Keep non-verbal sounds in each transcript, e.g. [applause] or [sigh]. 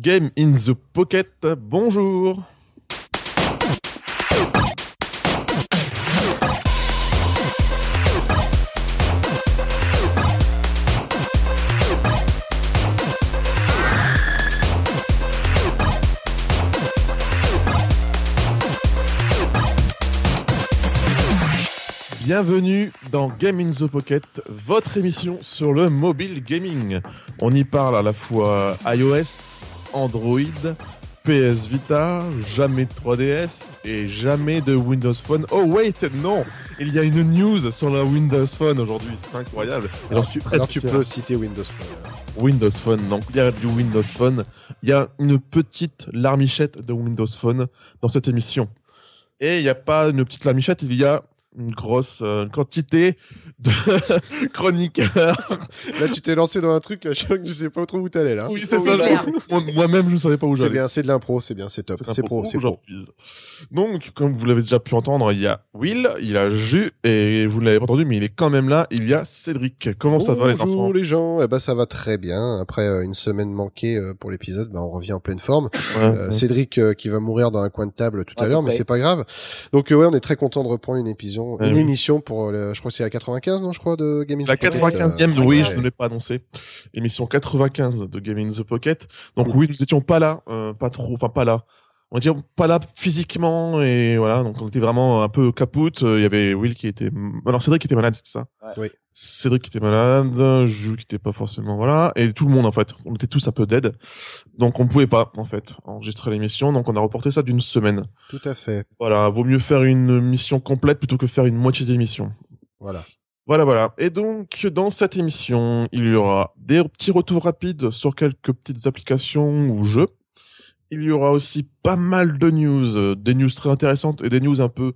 Game in the Pocket. Bonjour. Bienvenue dans Game in the Pocket, votre émission sur le mobile gaming. On y parle à la fois iOS, Android, PS Vita, jamais de 3DS et jamais de Windows Phone. Oh wait, non, il y a une news sur la Windows Phone aujourd'hui, c'est incroyable. Alors, tu, alors tu peux citer Windows Phone. Windows Phone, donc il y a du Windows Phone. Il y a une petite larmichette de Windows Phone dans cette émission. Et il n'y a pas une petite larmichette, il y a une grosse euh, quantité de [laughs] chroniqueurs. Là, tu t'es lancé dans un truc, là, je tu sais pas trop où t'allais, là. Oui, c'est ça. [laughs] Moi-même, je ne savais pas où C'est j'allais. bien, c'est de l'impro, c'est bien, c'est top. C'est pro, c'est pro. Donc, comme vous l'avez déjà pu entendre, il y a Will, il y a Ju, et vous ne l'avez pas entendu, mais il est quand même là, il y a Cédric. Comment ça va les enfants Bonjour les gens, eh ben ça va très bien. Après euh, une semaine manquée euh, pour l'épisode, ben, on revient en pleine forme. Ouais, Euh, ouais. Cédric euh, qui va mourir dans un coin de table tout À à l'heure, mais c'est pas grave. Donc euh, ouais, on est très content de reprendre une émission, Ouais, une oui. émission pour, euh, le- je crois que c'est la 95, non, je crois, de Gaming. La 95e, euh, oui, ouais. je ne l'ai pas annoncé. Émission 95 de Gaming in the Pocket. Donc oui, nous étions pas là, euh, pas trop, enfin pas là. On va dire pas là physiquement et voilà, donc on était vraiment un peu capoute. Euh, Il y avait Will qui était, alors Cédric qui était malade, c'est ça? Ouais. Oui. Cédric qui était malade, Jules qui était pas forcément voilà, et tout le monde en fait. On était tous un peu dead, donc on pouvait pas en fait enregistrer l'émission, donc on a reporté ça d'une semaine. Tout à fait. Voilà, vaut mieux faire une mission complète plutôt que faire une moitié d'émission. Voilà. Voilà, voilà. Et donc, dans cette émission, il y aura des petits retours rapides sur quelques petites applications ou jeux. Il y aura aussi pas mal de news, euh, des news très intéressantes et des news un peu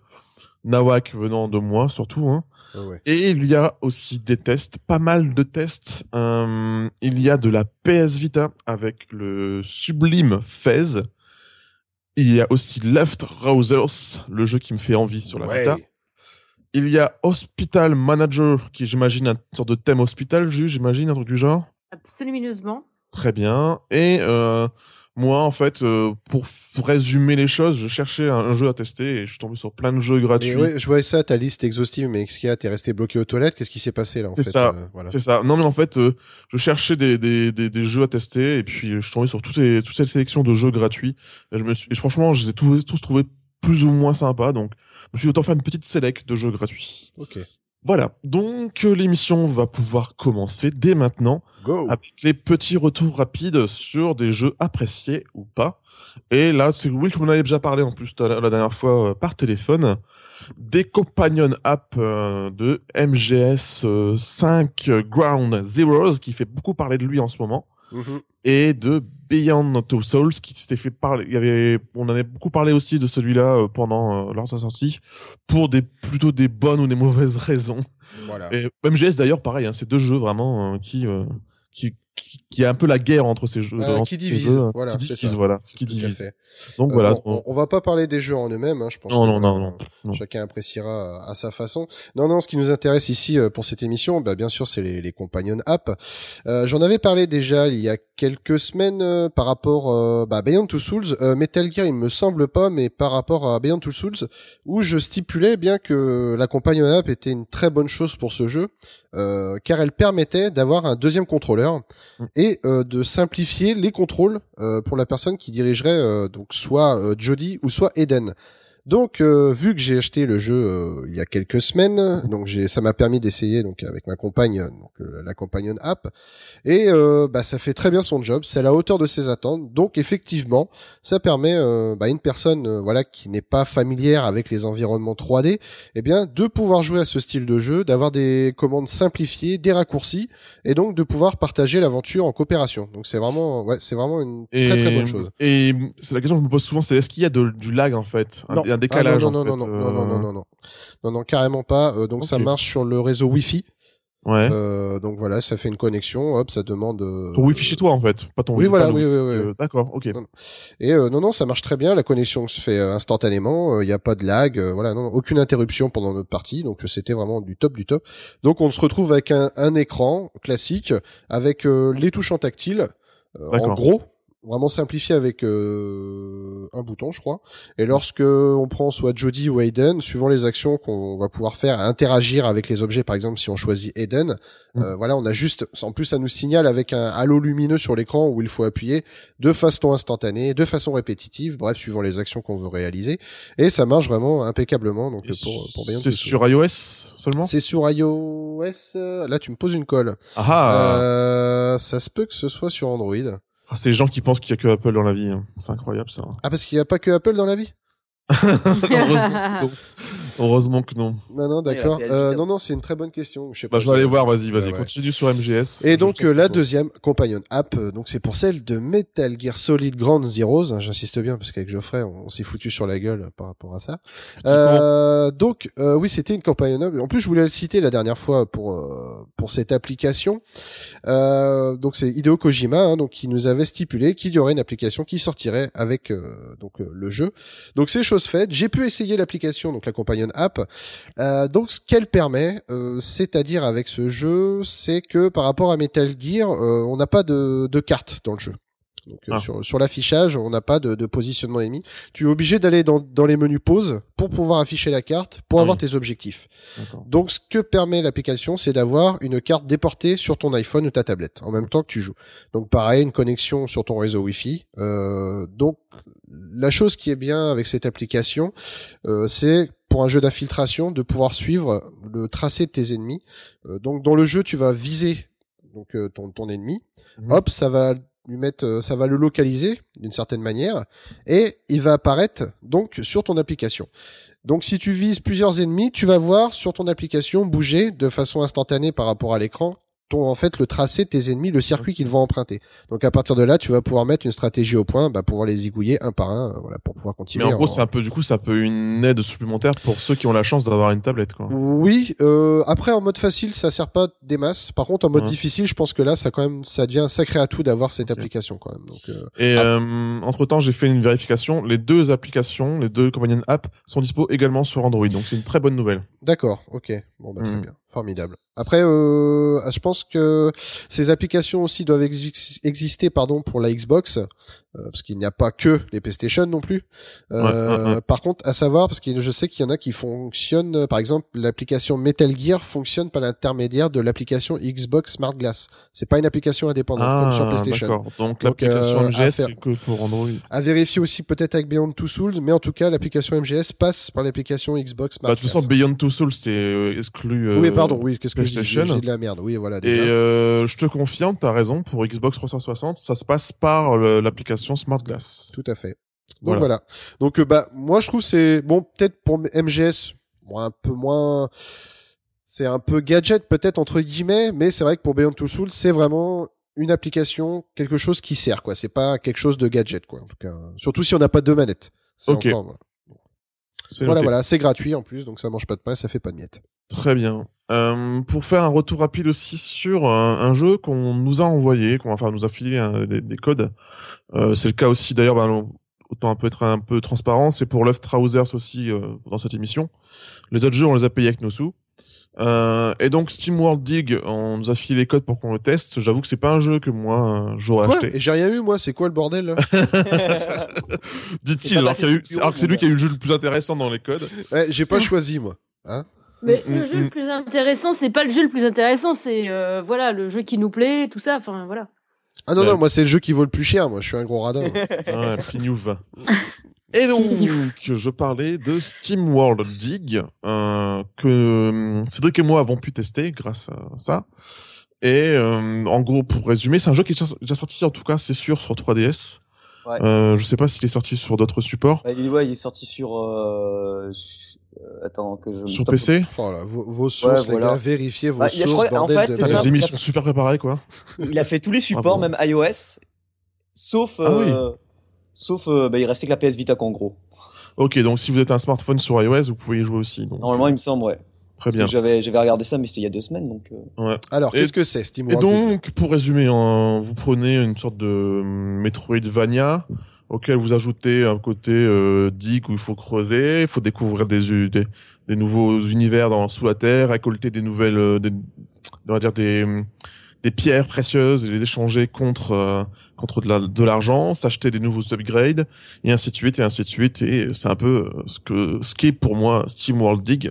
nawak venant de moi, surtout. Hein. Ouais. Et il y a aussi des tests, pas mal de tests. Euh, il y a de la PS Vita avec le sublime Fez. Il y a aussi Left Rousers, le jeu qui me fait envie sur la Ouais. Vita. Il y a Hospital Manager, qui j'imagine un sorte de thème hospital, juge, j'imagine, un truc du genre. Absolument. Très bien. Et euh, moi, en fait, euh, pour, résumer les choses, je cherchais un, un jeu à tester et je suis tombé sur plein de jeux gratuits. Ouais, je voyais ça, ta liste exhaustive, mais qu'est-ce qu'il y a? T'es resté bloqué aux toilettes? Qu'est-ce qui s'est passé là en C'est ça. euh, voilà. C'est ça. Non, mais en fait, euh, je cherchais des, des, des, des jeux à tester et puis euh, je suis tombé sur toutes ces, toutes ces sélections de jeux gratuits. Et, je me suis, et franchement, je les ai tous, tous trouvés plus ou moins sympas. Donc, je me suis dit, autant faire une petite sélect de jeux gratuits. Ok. Voilà. Donc, euh, l'émission va pouvoir commencer dès maintenant. Go. avec les petits retours rapides sur des jeux appréciés ou pas. Et là, c'est Will, tu m'en avais déjà parlé en plus la dernière fois euh, par téléphone, des companion apps euh, de MGS euh, 5 Ground Zeroes, qui fait beaucoup parler de lui en ce moment, Mhm. et de Beyond Two Souls, qui s'était fait parler. Il y avait, on en avait beaucoup parlé aussi de celui-là euh, pendant euh, lors de sa sortie, pour des plutôt des bonnes ou des [laughs] mauvaises raisons. Voilà. Et MGS d'ailleurs, pareil, hein, c'est deux jeux vraiment euh, qui, euh, qui, qui, a un peu la guerre entre ces jeux. Euh, qui divise, jeux, voilà, qui divise, ça. voilà, qui à divise. Donc Euh, voilà. on, on va pas parler des jeux en eux-mêmes, hein, je pense. Non, que, non, non, non, non. Chacun appréciera à, à sa façon. Non, non, ce qui nous intéresse ici euh, pour cette émission, bah, bien sûr, c'est les, les companion apps. Euh, J'en avais parlé déjà il y a quelques semaines euh, par rapport euh, bah, Beyond Two Souls. Euh, Metal Gear, il me semble pas, mais par rapport à Beyond Two Souls, où je stipulais bien que la companion app était une très bonne chose pour ce jeu, euh, car elle permettait d'avoir un deuxième contrôleur. Et euh, de simplifier les contrôles euh, pour la personne qui dirigerait euh, donc soit Jody ou soit Eden. Donc, euh, vu que j'ai acheté le jeu euh, il y a quelques semaines, donc j'ai, ça m'a permis d'essayer donc avec ma compagne, donc euh, la companion app, et euh, bah ça fait très bien son job, c'est à la hauteur de ses attentes. Donc effectivement, ça permet euh, bah, à une personne euh, voilà qui n'est pas familière avec les environnements 3D, eh bien de pouvoir jouer à ce style de jeu, d'avoir des commandes simplifiées, des raccourcis, et donc de pouvoir partager l'aventure en coopération. Donc c'est vraiment, ouais, c'est vraiment une Et, très très bonne chose. et c'est la question que je me pose souvent, c'est est-ce qu'il y a de- du lag en fait, un, un décalage Ah, non, non, en non, fait, non, non, non, non, non, non, non, non, carrément pas. Euh, donc ça marche sur le réseau Wi-Fi. Ouais. Euh, donc voilà, ça fait une connexion, hop, ça demande. euh, Ton Wi-Fi chez toi en fait, pas ton Oui, Wi-Fi. voilà, oui, oui, oui. euh, D'accord, ok. Et euh, non, non, ça marche très bien. La connexion se fait instantanément. Il n'y a pas de lag. voilà, non, aucune interruption pendant notre partie. Donc c'était vraiment du top, du top. Donc on se retrouve avec un, un écran classique avec euh, les touches en tactile. euh, en gros, vraiment simplifié avec euh, un bouton, je crois. Et lorsque on prend soit Jody ou Aiden, suivant les actions qu'on va pouvoir faire, interagir avec les objets, par exemple si on choisit Aiden, Mm. euh, voilà, on a juste, en plus ça nous signale avec un halo lumineux sur l'écran où il faut appuyer de façon instantanée, de façon répétitive, bref, suivant les actions qu'on veut réaliser. Et ça marche vraiment impeccablement. Donc pour, pour C'est sur iOS seulement? C'est sur iOS. Là, tu me poses une colle. Ah Euh, ça se peut que ce soit sur Android. Ah, C'est les gens qui pensent qu'il y a que Apple dans la vie. hein. C'est incroyable ça. Ah, parce qu'il n'y a pas que Apple dans la vie? [laughs] Heureusement. [laughs] Heureusement que non. Non, non, d'accord. Euh, non, non, c'est une très bonne question. Je sais Bah, pas. je vais aller voir, vas-y, vas-y, Ouais, ouais. continue sur MGS. Et donc euh, la deuxième companion app, euh, donc c'est pour celle de Metal Gear Solid Ground Zeroes. hein, J'insiste bien parce qu'avec Geoffrey, on, on s'est foutu sur la gueule par rapport à ça. Euh, donc euh, oui, c'était une companion app. En plus, je voulais le citer la dernière fois pour euh, pour cette application. Euh, donc c'est Hideo Kojima, hein, donc qui nous avait stipulé qu'il y aurait une application qui sortirait avec euh, donc euh, le jeu. Donc c'est chose faite. J'ai pu essayer l'application, donc la companion app. Euh, donc ce qu'elle permet, euh, c'est-à-dire avec ce jeu, c'est que par rapport à Metal Gear, euh, on n'a pas de, de carte dans le jeu. Donc Ah. sur, sur l'affichage, on n'a pas de, de positionnement ennemi. Tu es obligé d'aller dans, dans les menus pause pour pouvoir afficher la carte, pour Ah avoir oui. tes objectifs. Donc ce que permet l'application, c'est d'avoir une carte déportée sur ton iPhone ou ta tablette en même temps que tu joues. Donc pareil, une connexion sur ton réseau Wi-Fi. Euh, donc la chose qui est bien avec cette application, euh, c'est pour un jeu d'infiltration de pouvoir suivre le tracé de tes ennemis. Euh, donc dans le jeu, tu vas viser donc euh, ton, ton ennemi. Mhm. Hop, ça va lui mettre, euh, ça va le localiser d'une certaine manière et il va apparaître donc sur ton application. Donc si tu vises plusieurs ennemis, tu vas voir sur ton application bouger de façon instantanée par rapport à l'écran ton en fait le tracé de tes ennemis, le circuit qu'ils vont emprunter. Donc à partir de là, tu vas pouvoir mettre une stratégie au point, bah, pouvoir les zigouiller un par un, euh, voilà, pour pouvoir Mais continuer. en gros, en- c'est un peu, du coup, c'est un peu une aide supplémentaire pour ceux qui ont la chance d'avoir une tablette, quoi. Oui, euh, après en mode facile, ça sert pas des masses. Par contre, en mode Ouais. difficile, je pense que là, ça quand même, ça devient un sacré atout d'avoir cette application quand même. Donc, euh, Et Ah. entre temps, j'ai fait une vérification. Les deux applications, les deux companion apps sont dispo également sur Android. Donc c'est une très bonne nouvelle. D'accord, ok, bon bah très Mm. bien, formidable. Après, euh, je pense que ces applications aussi doivent exi- exister, pardon, pour la Xbox, parce qu'il n'y a pas que les PlayStation non plus. Euh, Ouais, ouais, ouais. Par contre, à savoir, parce que je sais qu'il y en a qui fonctionnent, euh, par exemple, l'application Metal Gear fonctionne par l'intermédiaire de l'application Xbox Smart Glass. C'est pas une application indépendante comme sur PlayStation. Ah, d'accord. Donc, l'application euh, MGS, c'est que pour Android. À vérifier aussi peut-être avec Beyond Two Souls, mais en tout cas, l'application MGS passe par l'application Xbox Smart Bah, de toute façon, Beyond Two Souls, c'est euh, exclu. euh, oui, pardon, oui, qu'est-ce que je dis PlayStation. J'ai de la merde. Oui, voilà. Et euh, je te confirme, t'as raison, pour Xbox 360, ça se passe par le- l'application Smart Glass. Tout à fait. Donc Voilà. voilà. Donc euh, bah moi je trouve c'est bon peut-être pour MGS bon, un peu moins c'est un peu gadget peut-être entre guillemets mais c'est vrai que pour Beyond Two Souls c'est vraiment une application quelque chose qui sert quoi c'est pas quelque chose de gadget quoi en tout cas surtout si on n'a pas deux manettes C'est Ok. encore, voilà voilà, c'est gratuit en plus donc ça mange pas de pain ça fait pas de miettes Très bien. Euh, pour faire un retour rapide aussi sur un, un jeu qu'on nous a envoyé, qu'on va enfin nous a filé un- des, des codes. Euh, c'est le cas aussi d'ailleurs, ben, autant un peu être un peu transparent, c'est pour Love Trousers aussi euh, dans cette émission. Les autres jeux, on les a payés avec nos sous. Et donc Steam World Dig, on nous a filé les codes pour qu'on le teste. J'avoue que c'est pas un jeu que moi j'aurais acheté. et j'ai rien eu moi c'est quoi le bordel [laughs] Dit-il, alors, que c'est lui qui a eu le jeu le plus intéressant dans les codes. ouais, j'ai pas choisi moi hein? Mais Mm, le mm, jeu mm. le plus intéressant, c'est pas le jeu le plus intéressant, c'est euh, voilà le jeu qui nous plaît, tout ça. Enfin voilà. ah non Ouais. non moi c'est le jeu qui vaut le plus cher moi je suis un gros radin [laughs] Ah, Pignouf. [laughs] Et donc, je parlais de Steam World Dig, euh, que euh, Cédric et moi avons pu tester grâce à ça. Et euh, en gros, pour résumer, c'est un jeu qui est déjà- déjà sorti, en tout cas, c'est sûr, sur 3DS. Ouais. Euh, je sais pas s'il est sorti sur d'autres supports. Bah, il, ouais, il est sorti sur. Euh... euh, Attends, que je. Sur PC Oh là, vos, vos sources, Ouais, les voilà. gars, vérifiez vos Bah, il y a- je sources, crois- en bordel fait, de ça. les émissions super préparées, quoi. Il a fait tous les supports, Bravo. même iOS, sauf. Ah oui. euh, Sauf, euh, bah, il restait que la PS Vita, en gros. Ok, donc si vous êtes un smartphone sur iOS, vous pouvez y jouer aussi. Donc, Normalement, il me semble, ouais. très bien. J'avais, j'avais regardé ça, mais c'était il y a deux semaines, donc. euh, Alors, qu'est-ce que c'est, Steam Et donc, pour résumer, hein, vous prenez une sorte de Metroidvania auquel vous ajoutez un côté euh, dig où il faut creuser, il faut découvrir des, des, des nouveaux univers dans, sous la terre, récolter des nouvelles, euh, des, on va dire des, des pierres précieuses et les échanger contre euh, contre de la- de l'argent, s'acheter des nouveaux upgrades et ainsi de suite et ainsi de suite et c'est un peu euh, ce que ce qui est pour moi Steam World Dig,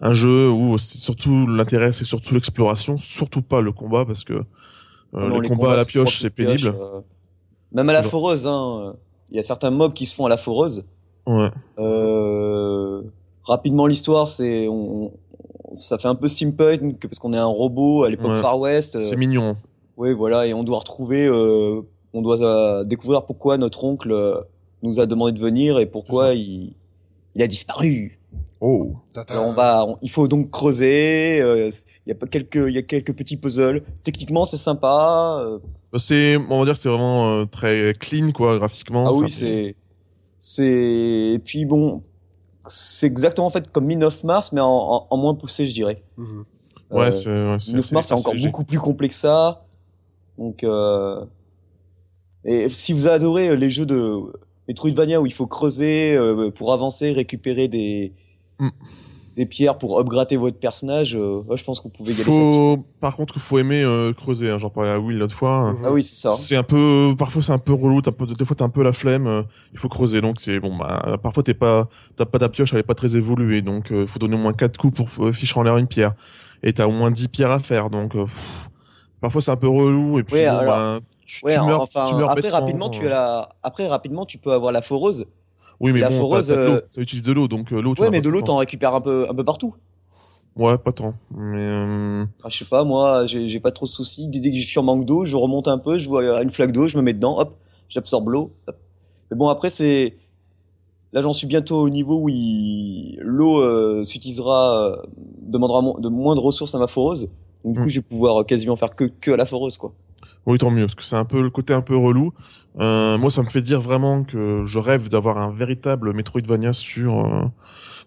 un jeu où c'est surtout l'intérêt c'est surtout l'exploration, surtout pas le combat parce que euh, Non, les, combats, à la pioche c'est pioche, pénible. Même à la foreuse, hein. Il y a certains mobs qui se font à la foreuse. Ouais. Euh, rapidement, l'histoire, c'est, on, on- ça fait un peu steampunk parce qu'on est un robot à l'époque Ouais. Far West. euh, C'est mignon. Oui, voilà, et on doit retrouver, euh, on doit euh, découvrir pourquoi notre oncle euh, nous a demandé de venir et pourquoi il, il a disparu. Oh. Alors on va, on- il faut donc creuser. euh, Il y a pas quelques, il y a quelques petits puzzles. Techniquement, c'est sympa. euh, C'est on va dire c'est vraiment euh, très clean quoi graphiquement. ah oui, c'est, c'est. Et puis bon, c'est exactement en fait comme Min of Mars, mais en, en, en moins poussé, je dirais. Ouais, Euh, c'est ouais, of Mars, c'est encore léger. beaucoup plus complexe que ça. Donc, euh... et si vous adorez les jeux de Metroidvania où il faut creuser euh, pour avancer, récupérer des Mm. Des pierres pour upgrader votre personnage, euh, ouais, je pense y aller facilement. Faut, par contre, il faut aimer euh, creuser. Hein. J'en parlais à Will l'autre fois. Mhm. Ah oui, c'est ça. C'est un peu, parfois c'est un peu relou. T'as peu, des fois t'as un peu la flemme. euh, il faut creuser. Donc c'est bon. Bah, parfois t'es pas, t'as pas ta pioche, elle est pas très évoluée. Donc il faut donner au moins quatre coups pour euh, ficher en l'air une pierre. Et t'as au moins 10 pierres à faire. Donc euh, pff, parfois c'est un peu relou. Et puis Ouais, bon, alors- bah, tu, Ouais, tu meurs, enfin, tu meurs après bêtement, rapidement, tu euh. as la, après rapidement, tu peux avoir la foreuse. Oui, mais la bon, foreuse, de euh, ça utilise de l'eau. Donc euh, l'eau. Ouais, mais de l'eau, t'en récupères un peu, un peu partout. Ouais, pas tant. Mais euh, Ah, je sais pas, moi, j'ai pas trop de soucis. Dès que je suis en manque d'eau, je remonte un peu, je vois une flaque d'eau, je me mets dedans, hop, j'absorbe l'eau. Mais bon, après, c'est. Là, j'en suis bientôt au niveau où il- l'eau euh, s'utilisera, euh, demandera mo- de moins de ressources à ma foreuse. Donc, du coup, Mm. je vais pouvoir quasiment faire que, que à la foreuse, quoi. Oui, tant mieux, parce que c'est un peu le côté un peu relou. Euh, moi, ça me fait dire vraiment que je rêve d'avoir un véritable Metroidvania sur. euh,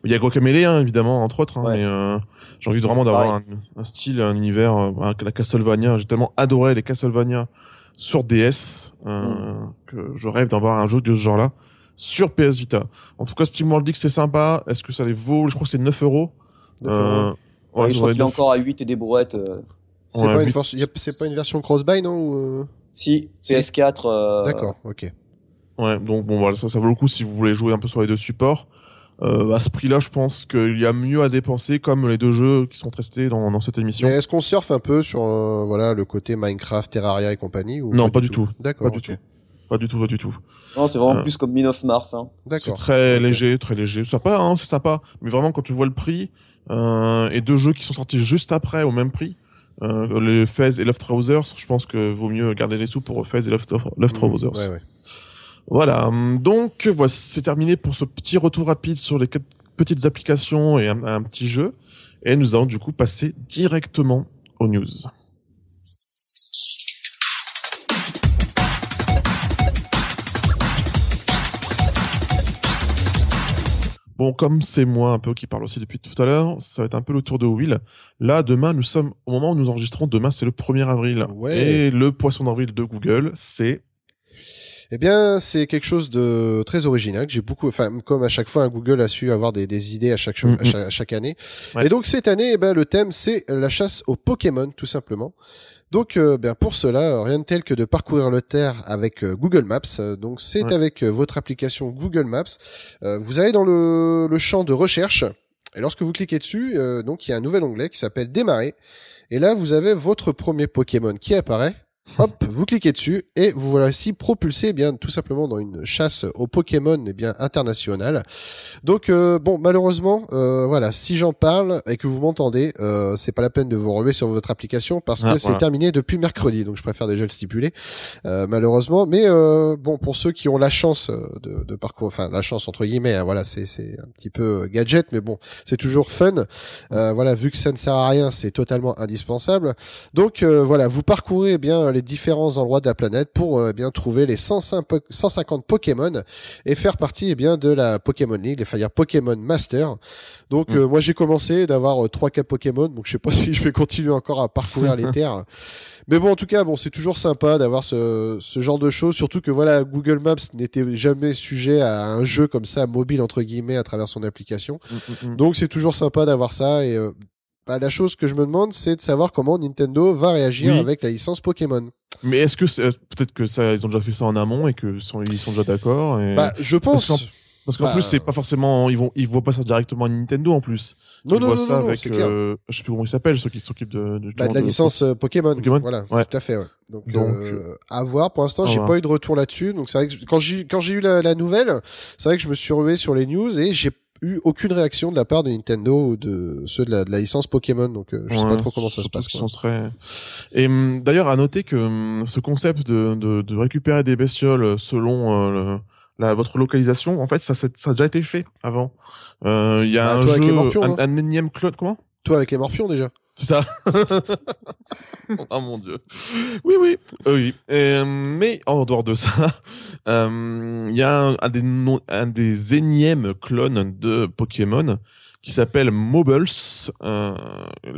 Il y a Guacamelee, hein, évidemment, entre autres, hein, Ouais. mais euh, j'ai envie vraiment d'avoir un, style, un univers, euh, un- la Castlevania. J'ai tellement adoré les Castlevania sur DS euh, Mm. que je rêve d'avoir un jeu de ce genre-là sur PS Vita. En tout cas, Steam World Dig, c'est sympa. Est-ce que ça les vaut? Je crois que c'est 9 euros. 9 euros. Euh, Ouais, ouais, je crois qu'il est encore à 8 et des brouettes. euh. C'est Ouais, pas, une pas version cross-buy, non ou, euh, Si, Si. PS4. euh, D'accord, ok. Ouais, donc bon voilà, ça, ça vaut le coup si vous voulez jouer un peu sur les deux supports. Euh, à ce prix-là, je pense qu'il y a mieux à dépenser, comme les deux jeux qui sont restés dans, dans cette émission. Mais est-ce qu'on surfe un peu sur euh, voilà le côté Minecraft, Terraria et compagnie ou Non, pas du tout. D'accord, Pas du tout. Pas du tout, pas du tout. Non, c'est vraiment Euh. plus comme Min of Mars. Hein. C'est D'accord. très Ok. léger, très léger. Sympa, hein, c'est sympa. Mais vraiment, quand tu vois le prix, euh, et deux jeux qui sont sortis juste après au même prix, euh, les Fez et Love Trousers, je pense que vaut mieux garder les sous pour Fez et Love, Love Trousers. Ouais, ouais. Voilà, hum, donc voilà, c'est terminé pour ce petit retour rapide sur les quatre petites applications et un, un petit jeu. Et nous allons du coup passer directement aux news. Bon, comme c'est moi un peu qui parle aussi depuis tout à l'heure, ça va être un peu le tour de Will. Là, demain, nous sommes, au moment où nous enregistrons, demain c'est le 1er avril. Ouais. Et le poisson d'avril de Google, c'est Eh bien, c'est quelque chose de très original que j'ai beaucoup, enfin, comme à chaque fois, hein, Google a su avoir des, des idées à chaque, cho- à chaque, à chaque année. Ouais. Et donc cette année, eh ben, le thème c'est la chasse aux Pokémon, tout simplement. Donc, euh, ben, pour cela, rien de tel que de parcourir le terre avec euh, Google Maps. Donc, c'est Ouais. avec euh, votre application Google Maps. Vous allez dans le, le champ de recherche. Et lorsque vous cliquez dessus, donc il y a un nouvel onglet qui s'appelle Démarrer. Et là, vous avez votre premier Pokémon qui apparaît. Hop, vous cliquez dessus et vous voilà ainsi propulsé eh bien tout simplement dans une chasse aux Pokémon eh bien internationale. Donc euh, bon malheureusement euh, voilà si j'en parle et que vous m'entendez euh, c'est pas la peine de vous relever sur votre application parce que Ah, c'est terminé depuis mercredi donc je préfère déjà le stipuler euh, malheureusement. Mais euh, bon pour ceux qui ont la chance euh, de, de parcours enfin la chance entre guillemets hein, voilà c'est c'est un petit peu gadget mais bon c'est toujours fun. Euh, voilà vu que ça ne sert à rien c'est totalement indispensable. Donc euh, voilà, vous parcourez eh bien les différents endroits de la planète pour euh, eh bien trouver les 105 po- 150 Pokémon et faire partie eh bien de la Pokémon League, les dire Pokémon Master. Donc Mm. euh, moi j'ai commencé d'avoir euh, trois quatre Pokémon, donc je sais pas [laughs] si je vais continuer encore à parcourir les [laughs] terres. Mais bon en tout cas bon c'est toujours sympa d'avoir ce, ce genre de choses, surtout que voilà Google Maps n'était jamais sujet à un jeu comme ça mobile entre guillemets à travers son application. Mm, Donc c'est toujours sympa d'avoir ça et euh, bah, la chose que je me demande, c'est de savoir comment Nintendo va réagir Oui. avec la licence Pokémon. Mais est-ce que c'est peut-être que ça ils ont déjà fait ça en amont et que sont, ils sont déjà d'accord et... Bah, je pense. Parce Parce qu'en bah, plus c'est pas forcément ils vont ils voient pas ça directement à Nintendo en plus. Non, ils non, voient non, ça non, avec euh, je sais plus comment ils s'appellent ceux qui s'occupent de de, Bah, de la licence euh, Pokémon. Pokémon Voilà, Ouais. tout à fait. Ouais. Donc, Donc, euh, à voir. Pour l'instant, j'ai pas eu de retour là-dessus. Donc, c'est vrai que quand j'ai quand j'ai eu la, la nouvelle, c'est vrai que je me suis rué sur les news et j'ai eu aucune réaction de la part de Nintendo ou de ceux de la, de la licence Pokémon. Donc, euh, je sais Ouais, pas trop comment ça se passe. quoi. sont très... Et hum, d'ailleurs, à noter que hum, ce concept de, de, de récupérer des bestioles selon euh, le- la, votre localisation, en fait, ça, ça, ça a déjà été fait avant. Euh, Il y a Bah, un jeu, morpions, un, non un énième clone, comment? Toi, avec les morpions déjà. C'est ça. [laughs] oh mon dieu. Oui, oui, euh, oui. Euh, mais en dehors de ça, euh, il y a un, un des non- un des énièmes clones de Pokémon qui s'appelle Mobiles. Euh,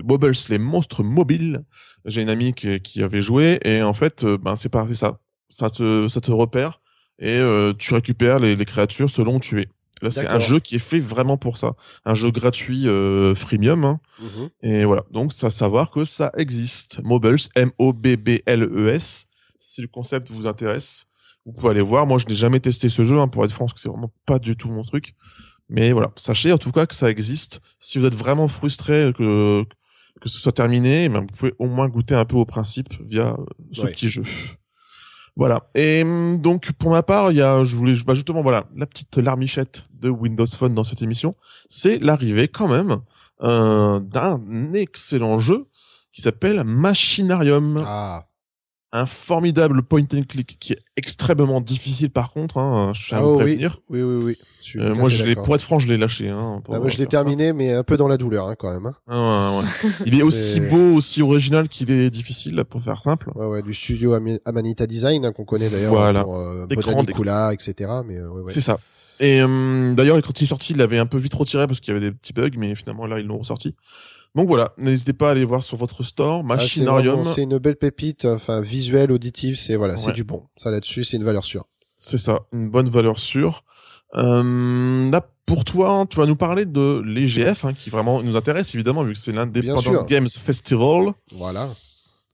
Mobiles, les monstres mobiles. J'ai une amie qui, qui avait joué et en fait, ben c'est c'est ça. Ça te ça te repère et tu récupères les, les créatures selon où tu es. Là, c'est un jeu qui est fait vraiment pour ça. Un jeu gratuit euh, freemium. Hein. Mhm. Et voilà, donc ça savoir que ça existe. Mobiles, M-O-B-B-L-E-S. Si le concept vous intéresse, vous pouvez aller voir. Moi, je n'ai jamais testé ce jeu, hein, pour être franc, parce que c'est vraiment pas du tout mon truc. Mais voilà, sachez en tout cas que ça existe. Si vous êtes vraiment frustré que que ce soit terminé, eh ben, vous pouvez au moins goûter un peu au principe via euh, ce Ouais. petit jeu. Voilà. Et hum, donc pour ma part, il y a, je voulais, bah, justement, voilà, la petite larmichette de Windows Phone dans cette émission, c'est l'arrivée quand même d'un excellent jeu qui s'appelle Machinarium, Ah. Un formidable point and click qui est extrêmement difficile par contre. Hein, je suis à Ah, vous oh, oui. Oui, oui, oui. Je Euh, à moi, je l'ai, pour être franc, je l'ai lâché. Hein, Ah, moi, je l'ai ça. terminé, mais un peu dans la douleur, hein, quand même. Hein. Ah, ouais, ouais. [laughs] Il est aussi beau, aussi original qu'il est difficile, là, pour faire simple. Ouais, ouais, du studio Ami- Amanita Design, hein, qu'on connaît d'ailleurs Voilà. pour euh, Des grands, Botanicula, etc. Mais euh, ouais, ouais. C'est ça. Et hum, d'ailleurs, quand il est sorti, il l'avait un peu vite retiré parce qu'il y avait des petits bugs, mais finalement là, ils l'ont ressorti. Donc voilà, n'hésitez pas à aller voir sur votre store, Ah, Machinarium. c'est une belle pépite, enfin visuelle, auditive, c'est voilà, c'est du bon. Ça là-dessus, c'est une valeur sûre. C'est ça, une bonne valeur sûre. Euh, là, pour toi, tu vas nous parler de l'EGF, hein, qui vraiment nous intéresse, évidemment, vu que c'est l'Independent Games Festival. Voilà.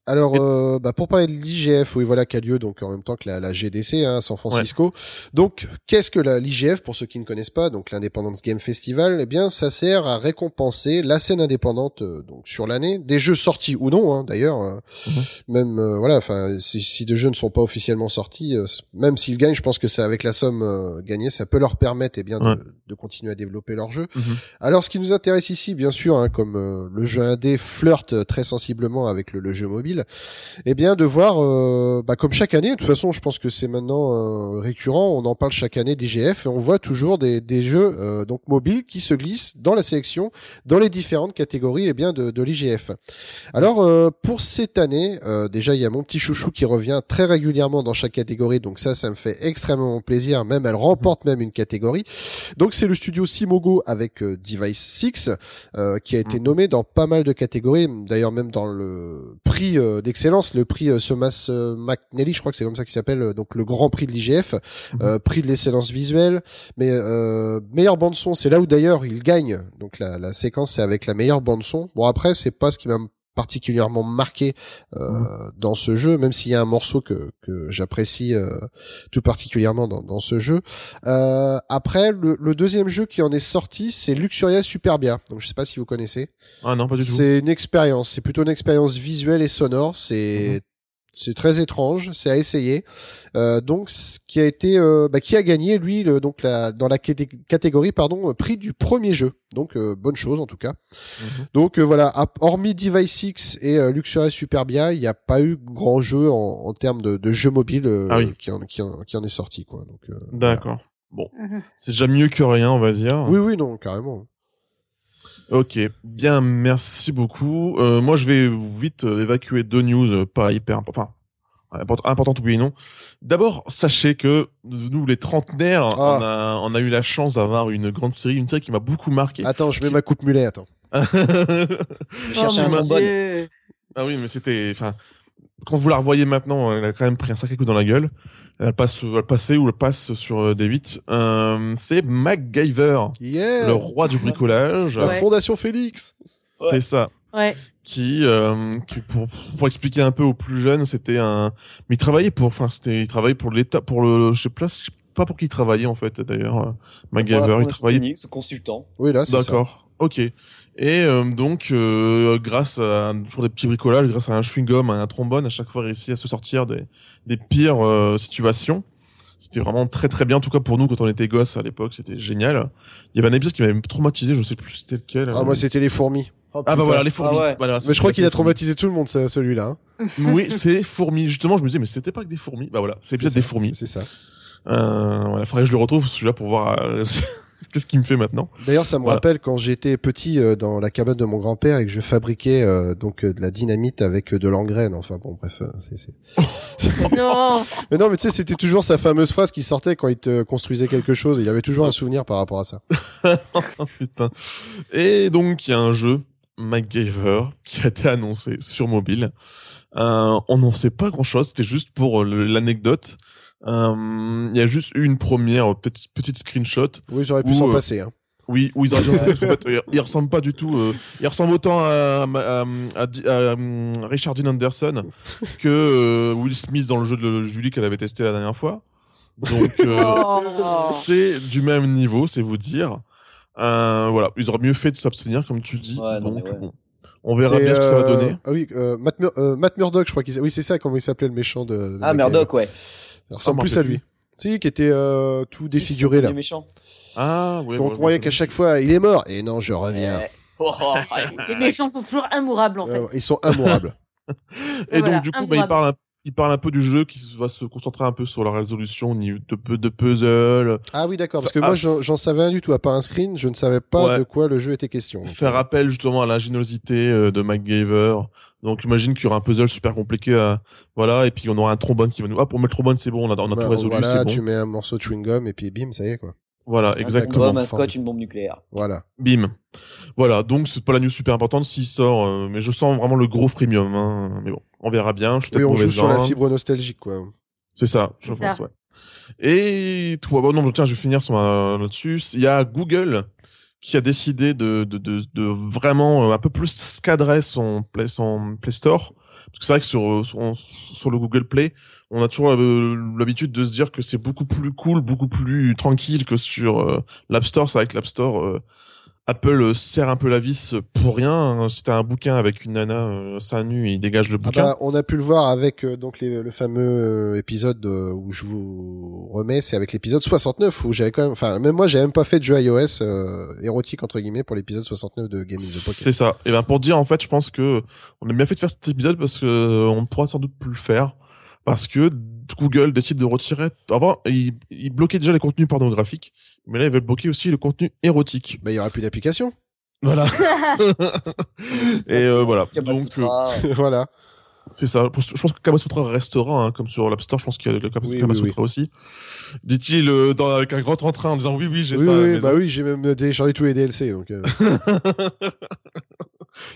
Alors, euh, bah, pour parler de l'IGF, oui, voilà, qui a lieu donc en même temps que la, la GDC, hein, à San Francisco. Donc, qu'est-ce que la- l'IGF pour ceux qui ne connaissent pas Donc, l'Independence Game Festival, eh bien, ça sert à récompenser la scène indépendante euh, donc sur l'année, des jeux sortis ou non, hein, d'ailleurs. euh, Mhm. Même euh, voilà, enfin, si, si des jeux ne sont pas officiellement sortis, euh, même s'ils gagnent, je pense que c'est avec la somme gagnée, ça peut leur permettre, eh bien, Ouais. de, de continuer à développer leur jeu. Mhm. Alors, ce qui nous intéresse ici, bien sûr, hein, comme euh, le jeu indé flirte très sensiblement avec le, le jeu mobile, eh bien, de voir, euh, bah, comme chaque année, de toute façon, je pense que c'est maintenant euh, récurrent, on en parle chaque année d'IGF, et on voit toujours des, des jeux euh, donc mobiles qui se glissent dans la sélection, dans les différentes catégories, eh bien, de, de l'IGF. Alors, euh, pour cette année, euh, déjà, il y a mon petit chouchou qui revient très régulièrement dans chaque catégorie, donc ça, ça me fait extrêmement plaisir, même elle remporte même une catégorie. Donc c'est le studio Simogo avec Device 6 euh, qui a été Mhm. nommé dans pas mal de catégories, d'ailleurs même dans le prix euh, d'excellence, le prix euh, Thomas euh, McNally, je crois que c'est comme ça qu'il s'appelle, euh, donc le grand prix de l'IGF, euh, prix de l'excellence visuelle, mais euh, meilleure bande son, c'est là où d'ailleurs il gagne. Donc la, la séquence c'est avec la meilleure bande son. Bon après c'est pas ce qui m'a particulièrement marqué euh, dans ce jeu, même s'il y a un morceau que, que j'apprécie euh, tout particulièrement dans, dans ce jeu. Euh, après, le, le deuxième jeu qui en est sorti, c'est Luxuria Superbia. Donc je sais pas si vous connaissez. Ah non, pas du tout. C'est une expérience. C'est plutôt une expérience visuelle et sonore. C'est Mhm. C'est très étrange. C'est à essayer. Euh, donc ce qui a été euh, bah, qui a gagné lui le- donc la, dans la caté- catégorie pardon euh, prix du premier jeu. Donc euh, bonne chose en tout cas. Mhm. Donc euh, voilà, à- hormis Device 6 et euh, Luxuria Superbia, il n'y a pas eu grand jeu en, en termes de, de jeux mobiles euh, Ah oui. qui, en, qui, en, qui en est sorti quoi. Donc euh, D'accord. Bon, Mhm. c'est déjà mieux que rien, on va dire. Oui oui non carrément. Ok, bien, merci beaucoup. Euh, moi, je vais vite euh, évacuer deux news euh, pas hyper imp- enfin import- importantes oui et non. D'abord, sachez que nous, les trentenaires, Ah. on, a, on a eu la chance d'avoir une grande série, une série qui m'a beaucoup marqué. Attends, je mets ma coupe mulet. Attends. Je [laughs] Oh, un mon trombone. Dieu. ah oui, mais c'était, enfin, quand vous la revoyez maintenant, elle a quand même pris un sacré coup dans la gueule. Elle passe, elle passait ou elle passe sur euh, des 8. Euh, c'est MacGyver, Yeah. le roi du bricolage. La Ouais. Fondation Félix. Ouais. C'est ça. Ouais. qui, euh, qui pour, pour expliquer un peu aux plus jeunes, c'était un, mais il travaillait pour, enfin c'était, il travaillait pour l'État, pour le, je sais pas, je sais pas pour qui il travaillait en fait d'ailleurs, euh, MacGyver, Voilà, il travaillait Phoenix, consultant. Oui, là, c'est ça. D'accord. Ok. Et euh, donc, euh, grâce à toujours des petits bricolages, grâce à un chewing-gum, à un trombone, à chaque fois réussi à se sortir des, des pires euh, situations. C'était vraiment très très bien, en tout cas pour nous quand on était gosses à l'époque, c'était génial. Il y avait un épisode qui m'avait traumatisé, je sais plus c'était lequel. Ah, moi, c'était les fourmis. Oh, Ah bah voilà, les fourmis. Ah ouais. Voilà, Mais je crois qu'il a traumatisé tout le monde, celui-là. hein. [laughs] Oui, c'est fourmis. Justement, je me disais, mais c'était pas que des fourmis. Bah voilà, c'est l'épisode des fourmis. C'est ça. Euh, voilà, faudrait que je le retrouve celui-là pour voir euh, [laughs] qu'est-ce qu'il me fait maintenant? D'ailleurs, ça me Voilà. rappelle quand j'étais petit euh, dans la cabane de mon grand-père et que je fabriquais euh, donc euh, de la dynamite avec euh, de l'engraine. Enfin bon, bref. euh, c'est- c'est- [laughs] [laughs] Non. Mais non, mais tu sais, c'était toujours sa fameuse phrase qui sortait quand il te construisait quelque chose. Il avait toujours un souvenir par rapport à ça. [laughs] Oh, putain. Et donc, il y a un jeu, MacGyver, qui a été annoncé sur mobile. Euh, on n'en sait pas grand-chose, c'était juste pour euh, l'anecdote. Euh, Il y a juste eu une première euh, petite, petite screenshot. Oui, j'aurais pu s'en euh, passer. Hein. Oui, où ils auraient fait, il- il ressemble pas du tout. euh, il ressemble autant à, à, à, à- à, euh, Richard Dean Anderson [laughs] que euh, Will Smith dans le jeu de Julie qu'elle avait testé la dernière fois. Donc, euh, [laughs] Oh. c'est du même niveau, c'est vous dire. Euh, voilà, ils auraient mieux fait de s'abstenir, comme tu dis. Ouais, donc, ouais. bon, on verra bien ce que ça va euh, donner. Ah oui, euh, Matt, Mur- euh, Matt Murdock, je crois qu'il Oui, c'est ça, comment il s'appelait le méchant de. de Ah. Murdoch, ouais. Il ressemble Ah, plus à lui. Si, qui était euh, tout défiguré là. méchant. Ah, ouais. on croyait qu'à chaque fois, il est mort. Et non, je reviens. Eh. Oh, oh, [laughs] Les méchants sont toujours immourables en fait. Euh, ils sont immorables. [laughs] Et Voilà, donc, du coup, bah, il parle un il parle un peu du jeu qui va se concentrer un peu sur la résolution de, de puzzle, ah oui, d'accord. Parce que Ah. moi, j'en j'en savais rien du tout. À part un screen, je ne savais pas Ouais. de quoi le jeu était question. Faire appel justement à l'ingéniosité euh, de MacGyver. Donc imagine qu'il y aura un puzzle super compliqué, à... voilà, et puis on aura un trombone qui va nous. Ah pour mettre le trombone c'est bon, on a, on a bah, tout résolu, voilà, c'est bon. tu mets un morceau de chewing-gum et puis bim, ça y est, quoi. Voilà, Un exactement. bombe, un Formule. scotch, une bombe nucléaire. Voilà. Bim. Voilà, donc c'est pas la news super importante s'il sort, euh, mais je sens vraiment le gros freemium. Hein. Mais bon, on verra bien. Je suis on joue sur la langue. fibre nostalgique, quoi. C'est ça, je pense, ça. ouais. Et toi, bon, non, tiens, je vais finir sur un- là-dessus. Il y a Google qui a décidé de, de, de, de vraiment euh, un peu plus cadrer son Play, son Play Store. Parce que c'est vrai que sur, euh, sur, le Google Play, on a toujours euh, l'habitude de se dire que c'est beaucoup plus cool, beaucoup plus tranquille que sur l'App Store. C'est vrai que l'App Store, euh, Apple euh, serre un peu la vis pour rien. hein. Si t'as un bouquin avec une nana euh, seins nus, il dégage le Ah bouquin. bah, on a pu le voir avec euh, donc les- le fameux euh, épisode où je vous remets, c'est avec l'épisode 69 où j'avais quand même, enfin même moi j'avais même pas fait de jeu iOS euh, érotique entre guillemets pour l'épisode 69 de Gaming the Pocket. C'est ça. Et ben pour dire en fait, je pense que on a bien fait de faire cet épisode parce que on ne pourra sans doute plus le faire parce que Google décide de retirer. Avant, il, il bloquait déjà les contenus pornographiques, mais là ils veulent bloquer aussi le contenu érotique. Bah il y aura plus d'application. Voilà. [laughs] [laughs] Et euh, voilà. Donc Kamasutra. [laughs] voilà. c'est ça. Je pense que Kamasutra restera hein, comme sur l'App Store. Je pense qu'il y a le Kam- Oui, oui, Kamasutra aussi. Dit-il euh, avec un grand entrain en disant oui oui j'ai Oui, ça. oui, bah oui, j'ai même téléchargé tous les DLC donc. euh,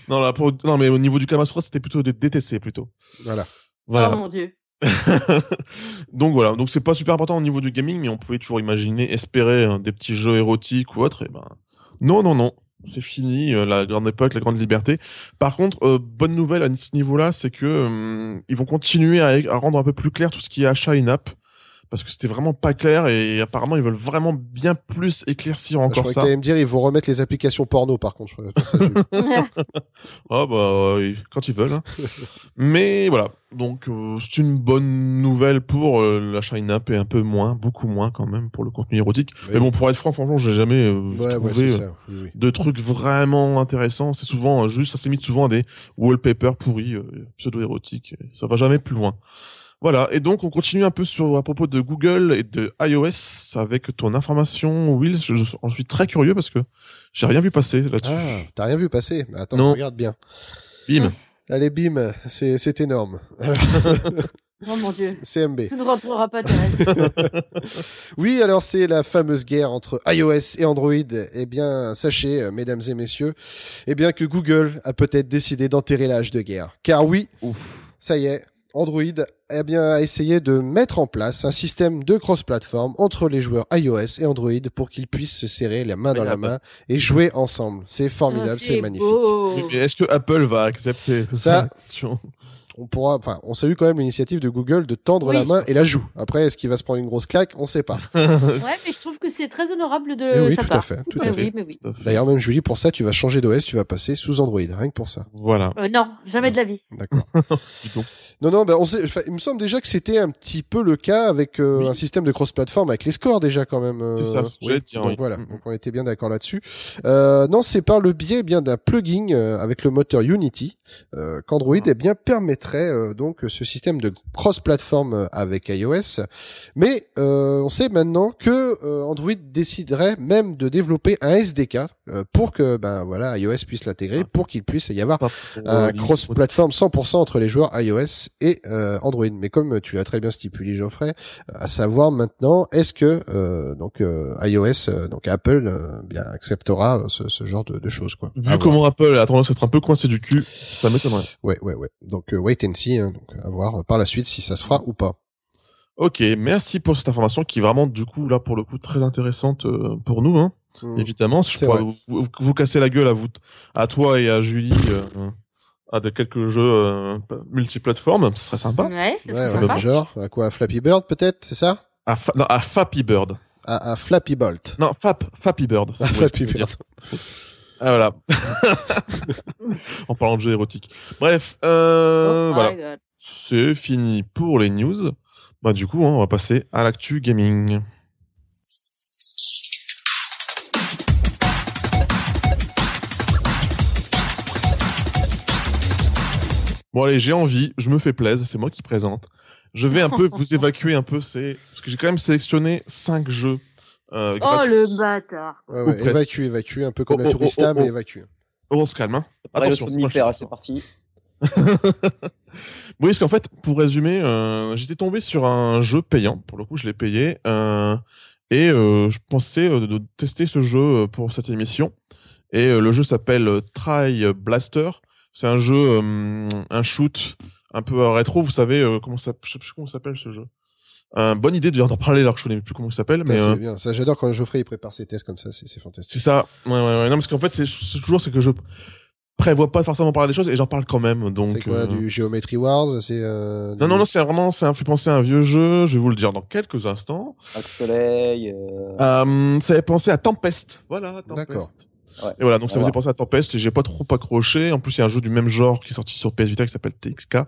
non là pour... non mais au niveau du Kamasutra c'était plutôt des DTC plutôt. voilà. Voilà. Oh mon dieu. [laughs] donc voilà, donc c'est pas super important au niveau du gaming, mais on pouvait toujours imaginer, espérer hein, des petits jeux érotiques ou autres. Et ben non, non, non, c'est fini, euh, la grande époque, la grande liberté. Par contre, euh, bonne nouvelle à ce niveau-là, c'est que euh, ils vont continuer à, à rendre un peu plus clair tout ce qui est achat in-app. Parce que c'était vraiment pas clair et apparemment ils veulent vraiment bien plus éclaircir je encore croyais que ça. t'allais me dire ils vont remettre les applications porno par contre. je [laughs] Ah bah euh, quand ils veulent. hein. [laughs] Mais voilà, donc euh, c'est une bonne nouvelle pour euh, l'achat in-app et un peu moins, beaucoup moins quand même pour le contenu érotique. Oui. Mais bon, pour être franc, franchement, j'ai jamais euh, ouais, trouvé euh, ça. Oui, oui. de trucs vraiment intéressants. C'est souvent euh, juste, ça s'imite souvent à des wallpapers pourris, euh, pseudo-érotiques. et Ça va jamais plus loin. Voilà, et donc on continue un peu sur à propos de Google et de iOS avec ton information, Will. Je, suis très curieux parce que j'ai rien vu passer là-dessus. Ah, t'as rien vu passer? Bah, Attends, Non. regarde bien. Bim. Allez, bim, c'est c'est énorme. Alors, [laughs] Oh mon dieu. [laughs] CMB. Tu ne rentreras pas. [laughs] Oui, alors c'est la fameuse guerre entre iOS et Android. Eh bien, sachez, euh, mesdames et messieurs, eh bien que Google a peut-être décidé d'enterrer l'âge de guerre. Car oui, Ouf. ça y est, Android eh bien, a essayé de mettre en place un système de cross-platform entre les joueurs iOS et Android pour qu'ils puissent se serrer la main dans la main et jouer ensemble. C'est formidable, Ah, c'est magnifique. est-ce que Apple va accepter Ça-. On pourra, enfin, on salue quand même l'initiative de Google de tendre Oui. la main et la joue. Après, est-ce qu'il va se prendre une grosse claque? On sait pas. Ouais, mais je trouve que c'est très honorable de Eh oui, sa tout à fait, tout Ouais, à fait. Oui, mais oui. Tout à fait. D'ailleurs, même Julie, pour ça, tu vas changer d'OS, tu vas passer sous Android, rien que pour ça. Voilà. Euh, non, jamais de la vie. [laughs] D'accord. Non, non, ben on sait, il me semble déjà que c'était un petit peu le cas avec euh, Oui. un système de cross-platform avec les scores déjà quand même. euh, C'est ça, ce j'allais dire, Donc oui. voilà, Mm. donc on était bien d'accord là-dessus. Euh, non, c'est par le biais eh bien d'un plugin euh, avec le moteur Unity euh, qu'Android Mm. eh bien permettrait euh, donc ce système de cross-platform avec iOS. Mais euh, on sait maintenant que euh, Android déciderait même de développer un SDK euh, pour que ben voilà iOS puisse l'intégrer, pour qu'il puisse y avoir pour, un euh, cross-platform 100% entre les joueurs iOS et euh, Android. Mais comme tu l'as très bien stipulé, Geoffrey, euh, à savoir maintenant, est-ce que euh, donc euh, iOS, euh, donc Apple, euh, bien acceptera euh, ce, ce genre de, de choses quoi. Vu voir. comment Apple a tendance à être un peu coincé du cul, ça m'étonnerait. Ouais, ouais, ouais. Donc euh, wait and see. Hein, donc à voir euh, par la suite si ça se fera ou pas. Ok, merci pour cette information qui est vraiment du coup là pour le coup très intéressante euh, pour nous. Hein. Mm. Évidemment, si je pourrais vous, vous, vous casser la gueule à vous, à toi et à Julie, euh, à de quelques jeux euh, multiplateformes, ce serait sympa. Ouais, ça Ouais, sympa. genre. À quoi à Flappy Bird peut-être, c'est ça? À, Fa- non, à Fappy Bird. à, à Flappy Bolt. Non, Fap, Fappy Bird. À Ouais, Flappy. Bird. Ah voilà. [laughs] en parlant de jeux érotiques. Bref, euh, Oh voilà. C'est fini pour les news. Bah du coup, hein, on va passer à l'actu gaming. Bon allez, j'ai envie, je me fais plaisir, c'est moi qui présente. Je vais un peu [laughs] vous évacuer un peu, c'est parce que j'ai quand même sélectionné cinq jeux. Euh, Oh le bâtard. Ouais, Ou ouais, évacue, évacue, un peu comme Oh, la oh, tourista, oh, oh, mais oh. évacue. Oh, on se calme. Hein. Attention, c'est parti. [laughs] Oui, parce qu'en fait, pour résumer, euh, j'étais tombé sur un jeu payant. Pour le coup, je l'ai payé. euh, et euh, je pensais de tester ce jeu pour cette émission. Et le jeu s'appelle Try Blaster. C'est un jeu, un shoot un peu rétro. Vous savez comment ça, je sais plus comment s'appelle ce jeu. Euh, bonne idée de d'en parler alors que je ne sais plus comment il s'appelle. Mais c'est euh, bien. Ça, j'adore quand Geoffrey il prépare ses tests comme ça. C'est fantastique. c'est ça. Ouais, ouais, ouais. Non, parce qu'en fait, c'est toujours c'est que je prévois pas forcément parler des choses et j'en parle quand même. Donc. C'est quoi euh, du Geometry Wars C'est euh, Non, du- non, non, c'est vraiment, ça me fait penser à un vieux jeu, je vais vous le dire dans quelques instants. Soleil. euh, Euh, ça fait penser à Tempest. Voilà, D'accord. Tempest. Ouais. Et voilà, donc ça À faisait penser à Tempest et j'ai pas trop accroché. En plus, il y a un jeu du même genre qui est sorti sur PS Vita qui s'appelle TXK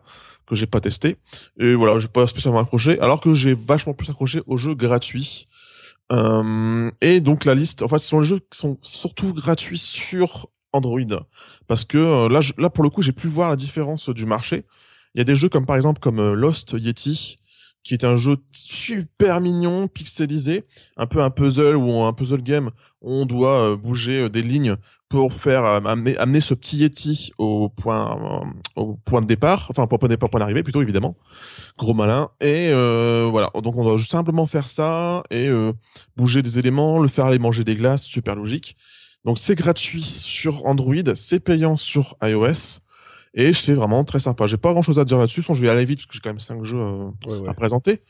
que j'ai pas testé. Et voilà, j'ai pas spécialement accroché, alors que j'ai vachement plus accroché aux jeux gratuits. Euh, et donc la liste, en fait, ce sont les jeux qui sont surtout gratuits sur Android, parce que euh, là, là pour le coup, j'ai pu voir la différence du marché. Il y a des jeux comme par exemple comme euh, Lost Yeti, qui est un jeu super mignon, pixelisé, un peu un puzzle ou un puzzle game. On doit euh, bouger des lignes pour faire amener, amener ce petit Yeti au point au point de départ, enfin point de départ, point d'arrivée plutôt évidemment. Gros malin. Et voilà, donc on doit simplement faire ça et bouger des éléments, le faire aller manger des glaces, super logique. Donc c'est gratuit sur Android, c'est payant sur iOS. Et c'est vraiment très sympa. J'ai pas grand chose à dire là-dessus, je vais aller vite parce que j'ai quand même cinq jeux euh, Ouais, ouais. à présenter.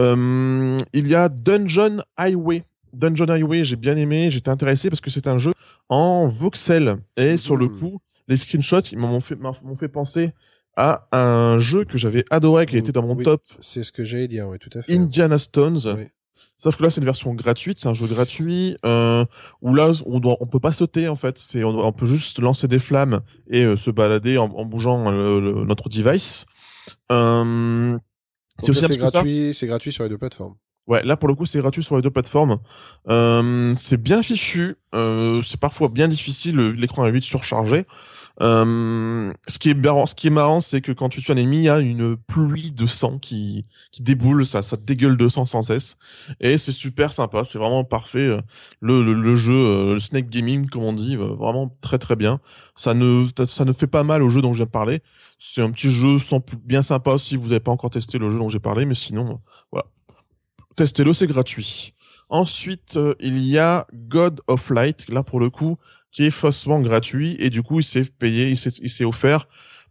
Euh, il y a Dungeon Highway. Dungeon Highway, j'ai bien aimé, j'étais intéressé parce que c'est un jeu en voxel. Et sur le Mhm. coup, les screenshots, ils m'ont fait, m'ont fait penser à un jeu que j'avais adoré, qui était dans mon Oui, top, C'est ce que j'allais dire, oui, tout à fait. Indiana Stones. Oui. Sauf que là, c'est une version gratuite, c'est un jeu gratuit euh, où là, on doit, on peut pas sauter en fait. C'est, on, on peut juste lancer des flammes et euh, se balader en, en bougeant euh, le- notre device. Euh, c'est aussi c'est gratuit, c'est gratuit sur les deux plateformes. Ouais, là pour le coup c'est gratuit sur les deux plateformes. C'est bien fichu, c'est parfois bien difficile, le- l'écran est vite surchargé. Euh, ce qui est marrant, ce qui est marrant, c'est que quand tu tues un ennemi, il y a une pluie de sang qui qui déboule, ça ça dégueule de sang sans cesse, et c'est super sympa, c'est vraiment parfait. euh, Le, le, le jeu, euh, le snake gaming comme on dit, vraiment très très bien. Ça ne ça ne fait pas mal au jeu dont je viens de parler. C'est un petit jeu bien sympa si vous n'avez pas encore testé le jeu dont j'ai parlé, mais sinon voilà testez-le, c'est gratuit. Ensuite, il y a God of Light, là pour le coup, qui est faussement gratuit et du coup il s'est payé, il s'est, il s'est offert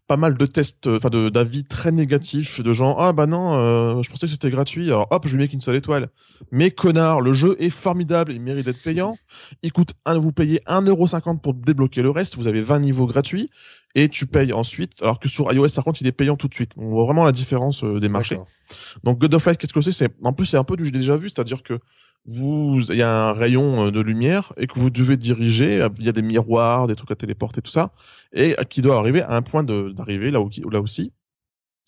pas mal de tests, enfin de d'avis très négatifs de gens. Ah bah non, euh, je pensais que c'était gratuit. Alors hop, je lui mets qu'une seule étoile. Mais connard, le jeu est formidable, il mérite d'être payant. Il coûte un, vous payez 1,50€ pour débloquer le reste. Vous avez 20 niveaux gratuits et tu payes ensuite. Alors que sur iOS par contre, il est payant tout de suite. On voit vraiment la différence euh, des marchés. Donc God of Light, qu'est-ce que c'est? C'est en plus c'est un peu du déjà vu, c'est-à-dire que vous il y a un rayon euh, de lumière et que vous devez diriger, il y a des miroirs, des trucs à téléporter tout ça et qui doit arriver à un point d'arrivée là, aussi.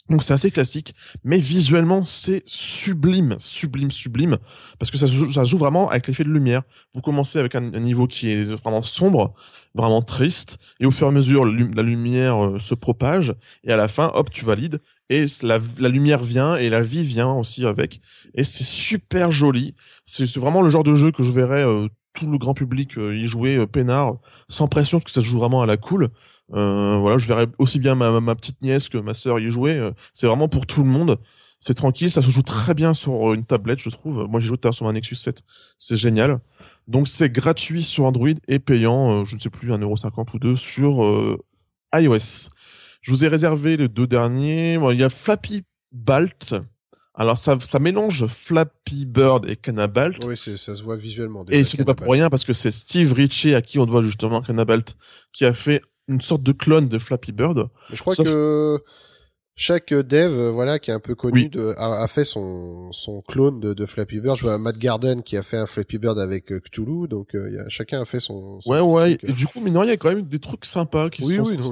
Donc c'est assez classique, mais visuellement c'est sublime, sublime, sublime, parce que ça joue, vraiment avec l'effet de lumière. Vous commencez avec un, niveau qui est vraiment sombre, vraiment triste, et au fur et à mesure la lumière euh, se propage, et à la fin, hop, tu valides, et la, la lumière vient et la vie vient aussi avec, et c'est super joli. C'est vraiment le genre de jeu que je verrais euh, tout le grand public euh, y jouer euh, peinard, sans pression, parce que ça se joue vraiment à la cool. Euh, voilà, je verrais aussi bien ma, ma petite nièce que ma sœur y jouer. euh, C'est vraiment pour tout le monde. C'est tranquille, ça se joue très bien sur une tablette, je trouve. Moi, j'ai joué sur un Nexus 7. C'est génial. Donc, c'est gratuit sur Android et payant, euh, je ne sais plus, 1,50€ ou 2 sur euh, iOS. Je vous ai réservé les deux derniers. Bon, il y a Flappy Balt. Alors, ça, ça mélange Flappy Bird et Cannabalt. Oui, ça se voit visuellement. Et déjà, c'était pas pour rien parce que c'est Steve Ritchie à qui on doit justement Cannabalt qui a fait une sorte de clone de Flappy Bird. Mais je crois Sauf- que chaque dev, euh, voilà, qui est un peu connu, Oui. de, a, a fait son, son clone de, de Flappy Bird. Je vois Matt Garden qui a fait un Flappy Bird avec euh, Cthulhu, donc euh, y a, chacun a fait son. son Ouais, ouais. truc, Et du coup, de rien, il y a quand même des trucs sympas qui Oui, sont oui, non.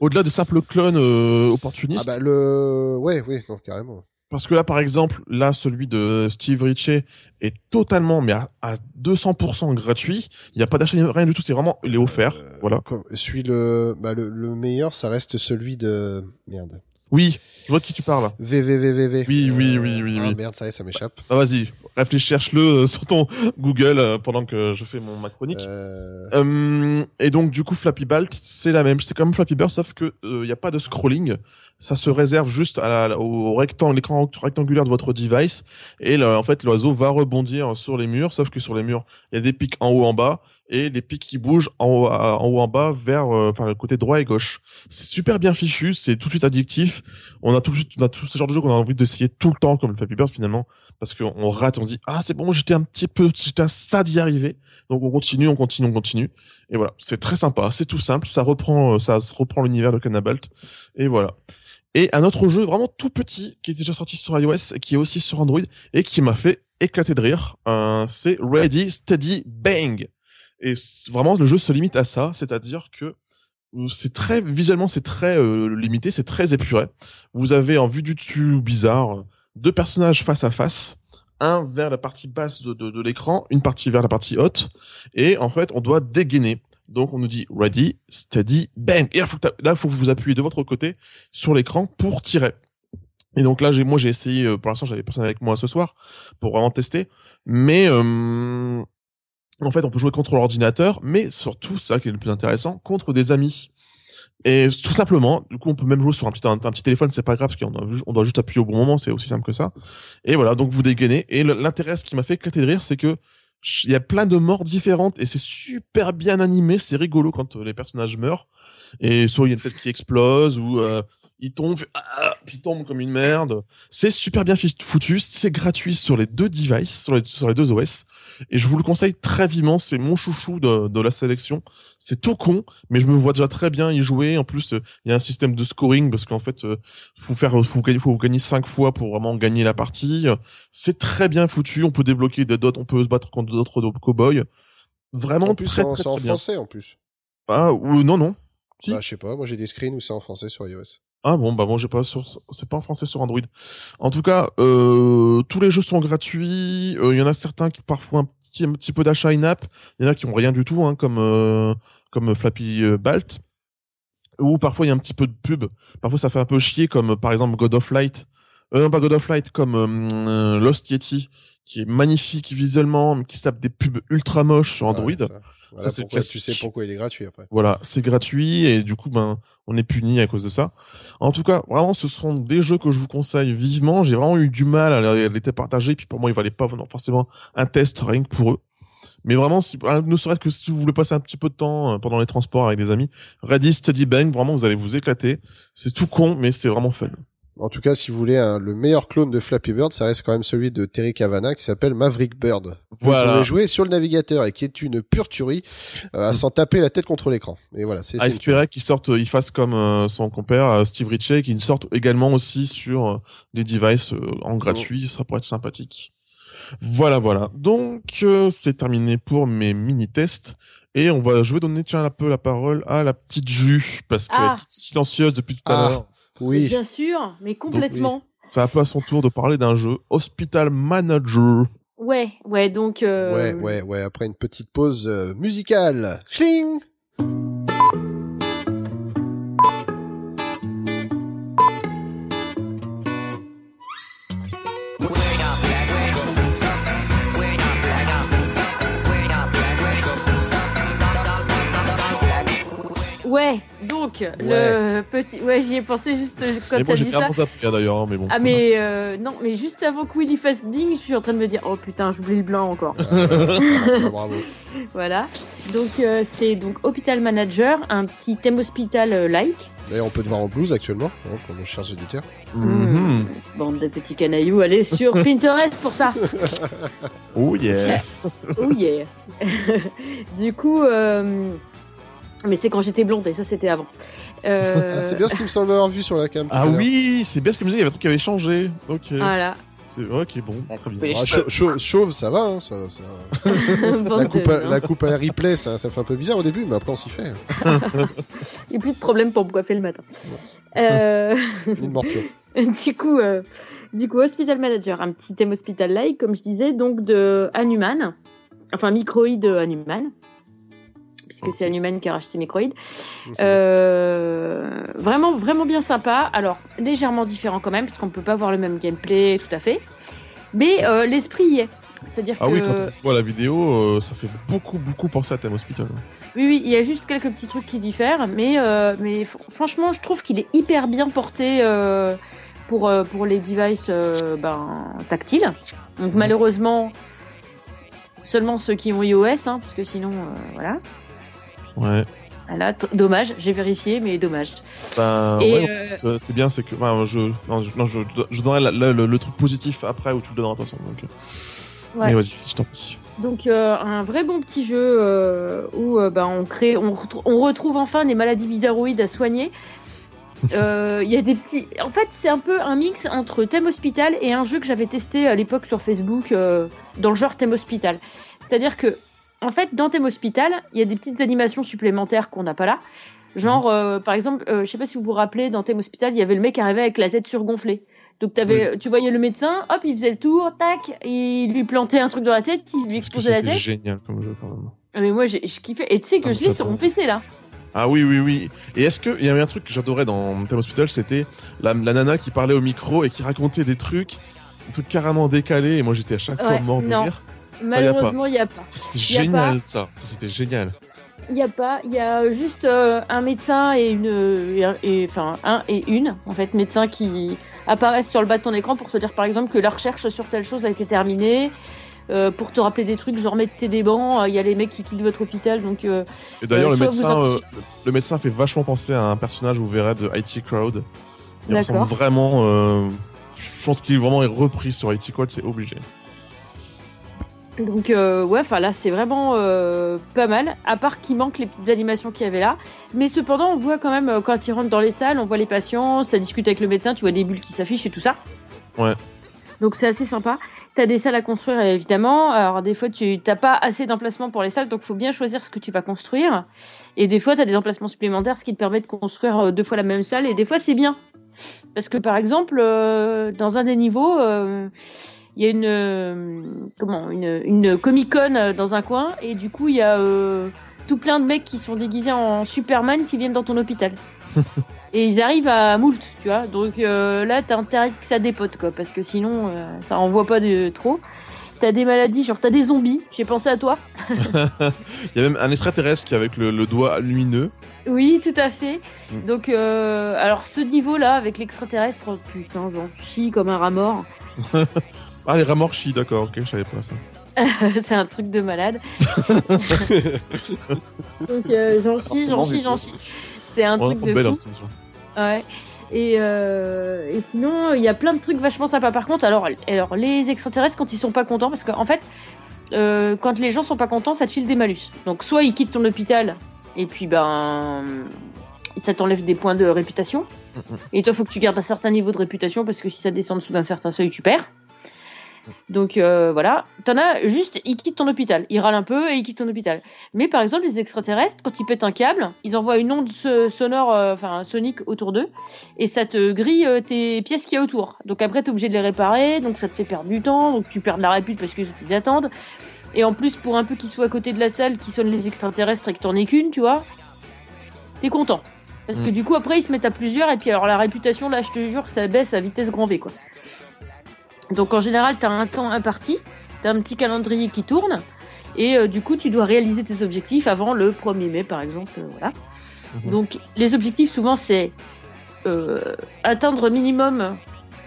Au-delà de simples clones euh, Ah opportunistes. bah le, ouais, oui, non, carrément. Parce que là, par exemple, là, celui de Steve Ritchie est totalement, mais à, à 200% gratuit. Il n'y a pas d'achat, rien du tout. C'est vraiment, il est offert. Euh, voilà. comme- Celui le, bah le, le meilleur, ça reste celui de merde. Oui, je vois de qui tu parles. VVVVV. Oui, oui, oui, oui, Ah oui. merde, ça y est, ça m'échappe. Ah, vas-y, réfléchis, cherche-le euh, sur ton Google euh, pendant que je fais mon ma chronique. Euh, Euh, et donc du coup Flappy Balt, c'est la même, c'est comme Flappy Bird sauf que il y a pas de scrolling, ça se réserve juste à la- au rectangle, l'écran rectangulaire de votre device et là, en fait l'oiseau va rebondir sur les murs, sauf que sur les murs il y a des pics en haut en bas et des pics qui bougent en haut en haut en bas vers euh, enfin le côté droit et gauche. C'est super bien fichu, c'est tout de suite addictif. On a tout de suite on a tout ce genre de jeu qu'on a envie d'essayer tout le temps comme le Flappy finalement parce qu'on on rate, on dit ah c'est bon j'étais un petit peu j'étais à ça d'y arriver. Donc on continue, on continue, on continue. Et voilà, c'est très sympa, c'est tout simple, ça reprend, euh, ça reprend l'univers de Cannabalt. Et voilà. Et un autre jeu vraiment tout petit qui est déjà sorti sur iOS et qui est aussi sur Android et qui m'a fait éclater de rire, euh, c'est Ready Steady Bang. Et vraiment le jeu se limite à ça, c'est-à-dire que euh, c'est très visuellement c'est très euh, limité, c'est très épuré. Vous avez en vue du dessus bizarre deux personnages face à face, un vers la partie basse de, de, l'écran, une partie vers la partie haute, et en fait on doit dégainer. Donc on nous dit ready, steady, bang. Et là, faut que faut que vous appuyez de votre côté sur l'écran pour tirer. Et donc là, moi j'ai essayé. euh, pour l'instant, j'avais personne avec moi ce soir pour vraiment tester. Mais en fait, on peut jouer contre l'ordinateur, mais surtout, ça qui est le plus intéressant, contre des amis. Et tout simplement, du coup, on peut même jouer sur un petit, un, un petit téléphone, c'est pas grave, parce qu'on doit juste appuyer au bon moment, c'est aussi simple que ça. Et voilà, donc vous dégainez. Et l'intérêt, ce qui m'a fait éclater de rire, c'est que il y a plein de morts différentes et c'est super bien animé, c'est rigolo quand euh, les personnages meurent. Et soit il y a une tête qui explose ou euh, il tombe, fait, ah, puis il tombe comme une merde. C'est super bien foutu, c'est gratuit sur les deux devices, sur les deux OS. Et je vous le conseille très vivement, c'est mon chouchou de, de la sélection. C'est tout con, mais je me vois déjà très bien y jouer. En plus, euh, il y a un système de scoring parce qu'en fait, euh, faut faire, faut gagner, faut gagner cinq fois pour vraiment gagner la partie. C'est très bien foutu. On peut débloquer des dots, on peut se battre contre d'autres cow-boys. Vraiment en plus, c'est en, très, c'est en bien. français en plus. Ah ou non non. Bah, je sais pas. Moi, j'ai des screens où c'est en français sur iOS. Ah bon bah bon j'ai pas sur c'est pas en français sur Android. En tout cas euh, tous les jeux sont gratuits. Euh, Il y en a certains qui parfois un petit un petit peu d'achat in-app. Il y en a qui ont rien du tout hein, comme euh, comme Flappy Balt. Ou parfois il y a un petit peu de pub. Parfois ça fait un peu chier comme par exemple God of Light. Euh, non pas God of Light comme euh, Lost Yeti qui est magnifique visuellement mais qui se tape des pubs ultra moches sur Android. Ça. Voilà pourquoi tu sais pourquoi il est gratuit après. Voilà, c'est gratuit et du coup, ben, on est puni à cause de ça. En tout cas, vraiment, ce sont des jeux que je vous conseille vivement. J'ai vraiment eu du mal à les partager, puis pour moi, il valait pas forcément un test rien que pour eux. Mais vraiment, si, ah, ne serait-ce que si vous voulez passer un petit peu de temps euh, pendant les transports avec des amis, Ready Steady Bang, vraiment, vous allez vous éclater. C'est tout con, mais c'est vraiment fun. En tout cas, si vous voulez le meilleur clone de Flappy Bird, ça reste quand même celui de Terry Cavana qui s'appelle Maverick Bird. Vous Voilà. pouvez jouer sur le navigateur et qui est une pure tuerie euh, à s'en taper la tête contre l'écran. Et voilà, c'est une espérer qu'il sorte, euh, il fasse comme euh, son compère euh, Steve Ritchie, qu'il sorte également aussi sur euh, des devices euh, en gratuit. Ça pourrait être sympathique. Voilà, voilà. Donc, euh, c'est terminé pour mes mini-tests. Et on va, je vais donner, tiens, un peu la parole à la petite Jus, parce qu'elle Ah. est toute silencieuse depuis tout à Ah. l'heure. Oui. Bien sûr, mais complètement. C'est un peu à son tour de parler d'un jeu, Hospital Manager. Ouais, ouais, donc. euh, Ouais, ouais, ouais. Après une petite pause euh, musicale. Chling Ouais, donc, le petit. Ouais, j'y ai pensé juste quand Et t'as moi, j'ai dit fait un ça. d'ailleurs, hein, mais bon. Ah, mais euh, non, mais juste avant que Willy fasse Bing, je suis en train de me dire, oh putain, j'oublie le blanc encore. [laughs] Ah, bravo. voilà. Donc, euh, c'est donc Hospital Manager, un petit thème hospital euh, like. D'ailleurs, on peut te voir en blues actuellement, hein, pour nos chers auditeurs. Mhm. Hmm, Bande de petits canailloux, allez sur [laughs] Pinterest pour ça. Oh yeah. [laughs] Oh yeah. du coup, euh, mais c'est quand j'étais blonde et ça c'était avant. Euh, Ah, [laughs] c'est bien ce qu'il me semble avoir vu sur la cam. Ah oui, c'est bien ce que me disais, il y avait un truc qui avait changé. Ok. Voilà. C'est ok, bon, très bien. Les Ah, chauve, ça va. Hein, ça, ça- [laughs] Bande La, coupe à, la coupe à la replay, ça, ça fait un peu bizarre au début, mais après on s'y fait. [laughs] Il n'y a plus de problème pour me coiffer le matin. Euh, Ni de mort pure. du coup, euh, du coup, Hospital Manager, un petit thème hospital-like, comme je disais, donc de Hanuman, enfin Microïd Hanuman, puisque c'est Hanuman qui a racheté Microïd. Mhm. Euh, vraiment, vraiment bien sympa. Alors, légèrement différent quand même, parce qu'on ne peut pas voir le même gameplay, tout à fait. Mais euh, l'esprit y est. C'est-à-dire Ah que... oui, quand on voit la vidéo, euh, ça fait beaucoup, beaucoup penser à Thème Hospital. Oui, oui, il y a juste quelques petits trucs qui diffèrent, mais, euh, mais fr- franchement, je trouve qu'il est hyper bien porté euh, pour, pour les devices ben, tactiles. Donc malheureusement, seulement ceux qui ont iOS, hein, parce que sinon, voilà. Ouais. Voilà, dommage, j'ai vérifié, mais dommage. Ben, ouais, euh, c'est- bien, c'est que. enfin, je, non, je, non, je, je donnerai la- la- le, le truc positif après où tu le donneras de toute façon. Donc, euh, Ouais. Mais vas-y, je t'en prie. Donc euh, un vrai bon petit jeu euh, où ben, on crée, on, retrou- on retrouve enfin des maladies bizarroïdes à soigner. [laughs] Il y a des petits... En fait, c'est un peu un mix entre thème hospital et un jeu que j'avais testé à l'époque sur Facebook dans le genre thème hospital. C'est-à-dire que, en fait, dans thème hospital, il y a des petites animations supplémentaires qu'on n'a pas là. Genre, euh, par exemple, euh, je sais pas si vous vous rappelez, dans thème hospital, il y avait le mec qui arrivait avec la tête surgonflée. Donc tu voyais le médecin, hop, il faisait le tour, tac, il lui plantait un truc dans la tête, il lui explosait la tête. génial comme jeu quand même. Ah, mais moi, j'ai je kiffais. Et tu sais que Ah, je l'ai sur mon PC là. Ah oui, oui, oui. Et est-ce que il y avait un truc que j'adorais dans Thème Hospital, c'était la, la nana qui parlait au micro et qui racontait des trucs, des trucs carrément décalés. Et moi, j'étais à chaque fois mort de non. rire. Malheureusement, il y a pas. C'était génial, ça. Ça, C'était génial. Il y a pas. Il y a juste euh, un médecin et une, et un- et- enfin un et une en fait médecin qui apparaissent sur le bas de ton écran pour te dire par exemple que la recherche sur telle chose a été terminée. euh, pour te rappeler des trucs, genre mettez des bancs, euh, il y a les mecs qui quittent votre hôpital, donc euh, Et d'ailleurs, le vous médecin, le médecin fait vachement penser à un personnage, vous verrez, de IT Crowd. Il ressemble vraiment. Je pense qu'il est vraiment repris sur IT Crowd, c'est obligé. Donc euh, ouais, enfin là c'est vraiment euh, pas mal, à part qu'il manque les petites animations qu'il y avait là. Mais cependant on voit quand même euh, quand ils rentrent dans les salles, on voit les patients, ça discute avec le médecin, tu vois des bulles qui s'affichent et tout ça. Ouais. Donc c'est assez sympa. T'as des salles à construire évidemment. Alors des fois tu t'as pas assez d'emplacements pour les salles, donc faut bien choisir ce que tu vas construire. Et des fois t'as des emplacements supplémentaires, ce qui te permet de construire deux fois la même salle. Et des fois c'est bien, parce que par exemple euh, dans un des niveaux. Il y a une euh, comment une, une Comic Con euh, dans un coin et du coup il y a euh, tout plein de mecs qui sont déguisés en Superman qui viennent dans ton hôpital. [laughs] et ils arrivent à moult, tu vois. Donc euh, là t'as intérêt que ça dépote quoi parce que sinon euh, ça envoie pas de trop. T'as des maladies, genre t'as des zombies, j'ai pensé à toi. [laughs] Il y a même un extraterrestre qui avec le, le doigt lumineux. Oui, tout à fait. Mm. Donc, euh, alors ce niveau-là, avec l'extraterrestre, oh, putain, j'en chie comme un rat mort. [laughs] Ah, les ramorchis, d'accord, ok, je savais pas ça. [laughs] c'est un truc de malade. [laughs] Donc euh, j'en chie, j'en chie, j'en chie. C'est un truc de belle, fou. hein. Ouais. Et, euh, et sinon, il y a plein de trucs vachement sympas. Par contre, alors, alors les extraterrestres, quand ils sont pas contents, parce qu'en fait, euh, quand les gens sont pas contents, ça te file des malus. Donc, soit ils quittent ton hôpital, et puis ben, ça t'enlève des points de réputation. Mhm. Et toi, faut que tu gardes un certain niveau de réputation, parce que si ça descend en dessous d'un certain seuil, tu perds. Donc euh, voilà, t'en as juste, ils quittent ton hôpital, ils râlent un peu et ils quittent ton hôpital. Mais par exemple, les extraterrestres, quand ils pètent un câble, ils envoient une onde so- sonore, euh, enfin sonique autour d'eux, et ça te grille euh, tes pièces qu'il y a autour. Donc après, t'es obligé de les réparer, donc ça te fait perdre du temps, donc tu perds de la répute parce que ils attendent. Et en plus, pour un peu qu'ils soient à côté de la salle, qui sonnent les extraterrestres et que t'en aies qu'une, tu vois, t'es content. Parce que Mm. du coup, après, ils se mettent à plusieurs, et puis alors la réputation, là, je te jure, ça baisse à vitesse grand V, quoi. Donc en général, t'as un temps imparti, t'as un petit calendrier qui tourne, et euh, du coup, tu dois réaliser tes objectifs avant le 1er mai, par exemple. euh, voilà. Mhm. Donc les objectifs, souvent, c'est euh, atteindre minimum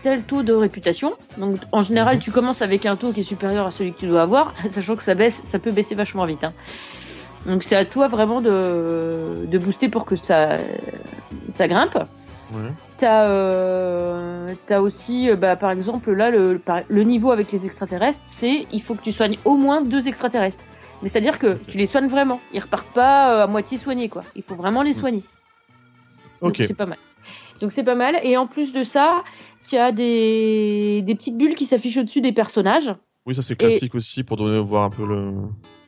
tel taux de réputation. Donc en général, Mhm. tu commences avec un taux qui est supérieur à celui que tu dois avoir, [laughs] sachant que ça baisse, ça peut baisser vachement vite. hein. Donc c'est à toi vraiment de, de booster pour que ça, ça grimpe. Ouais. T'as euh, aussi, euh, bah, par exemple, là, le, le niveau avec les extraterrestres, c'est il faut que tu soignes au moins deux extraterrestres. Mais c'est-à-dire que tu les soignes vraiment. Ils repartent pas euh, à moitié soignés, quoi. Il faut vraiment les soigner. Donc Ok. c'est pas mal. Donc c'est pas mal. Et en plus de ça, tu as des, des petites bulles qui s'affichent au-dessus des personnages. Oui, ça c'est classique aussi pour donner voir un peu le.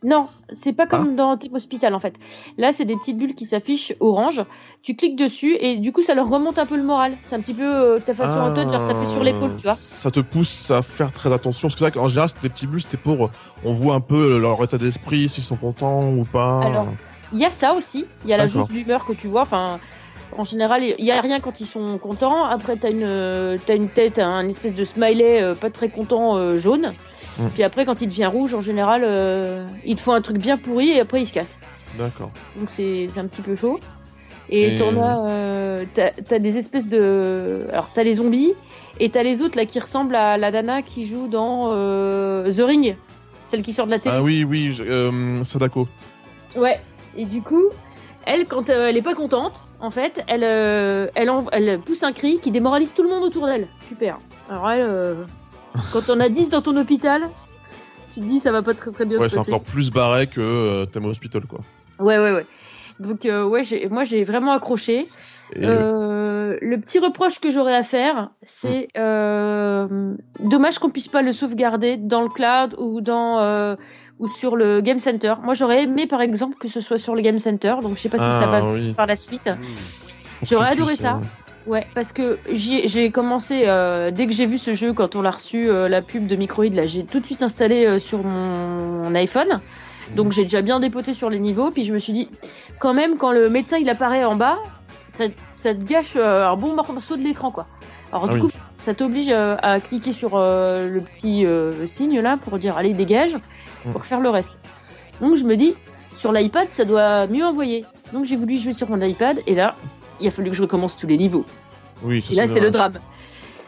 Non, c'est pas comme Ah. dans Team Hospital en fait. Là, c'est des petites bulles qui s'affichent orange. Tu cliques dessus et du coup, ça leur remonte un peu le moral. C'est un petit peu euh, ta façon toi de leur taper sur l'épaule, tu vois. Ah, Ça te pousse à faire très attention. Parce que vrai qu'en général, c'était des petits bulles, c'était pour. On voit un peu leur état d'esprit, s'ils sont contents ou pas. Alors, Il y a ça aussi. Il y a la jauge d'humeur que tu vois. Enfin, en général, il y a rien quand ils sont contents. Après, t'as une, euh, t'as une tête, un espèce de smiley euh, pas très content euh, jaune. Mm. Puis après, quand il devient rouge, en général, il te faut un truc bien pourri et après il se casse. D'accord. Donc c'est un petit peu chaud. Et Et- t'en as, euh, t'as t'as des espèces de, alors t'as les zombies et t'as les autres là qui ressemblent à la Dana qui joue dans euh, The Ring, celle qui sort de la télé. Ah oui, oui, je- euh, Sadako. Ouais. Et du coup, elle, quand euh, elle est pas contente, en fait, elle, euh, elle, en- elle pousse un cri qui démoralise tout le monde autour d'elle. Super. Alors elle, euh, quand on a 10 dans ton hôpital, tu te dis ça va pas très très bien Ouais, se c'est encore plus barré que Thème Hospital, quoi. Ouais, ouais, ouais. Donc ouais, moi j'ai vraiment accroché. Et, le petit reproche que j'aurais à faire, c'est euh, dommage qu'on puisse pas le sauvegarder dans le cloud ou dans ou sur le game center. Moi j'aurais aimé par exemple que ce soit sur le game center, donc je sais pas si ça Ah, va oui. par la suite. Que J'aurais adoré ça. Ouais, parce que j'ai commencé euh, dès que j'ai vu ce jeu quand on l'a reçu euh, la pub de Microïd là, j'ai tout de suite installé euh, sur mon, mon iPhone. Donc j'ai déjà bien dépoté sur les niveaux, puis je me suis dit quand même quand le médecin il apparaît en bas, ça, ça te gâche euh, un bon morceau de l'écran quoi. Alors Ah du oui. coup, ça t'oblige euh, à cliquer sur euh, le petit euh, signe là pour dire allez dégage Mm. pour faire le reste. Donc je me dis sur l'iPad ça doit mieux envoyer. Donc j'ai voulu jouer sur mon iPad et là il a fallu que je recommence tous les niveaux. Oui, ça, Et là, c'est le drame.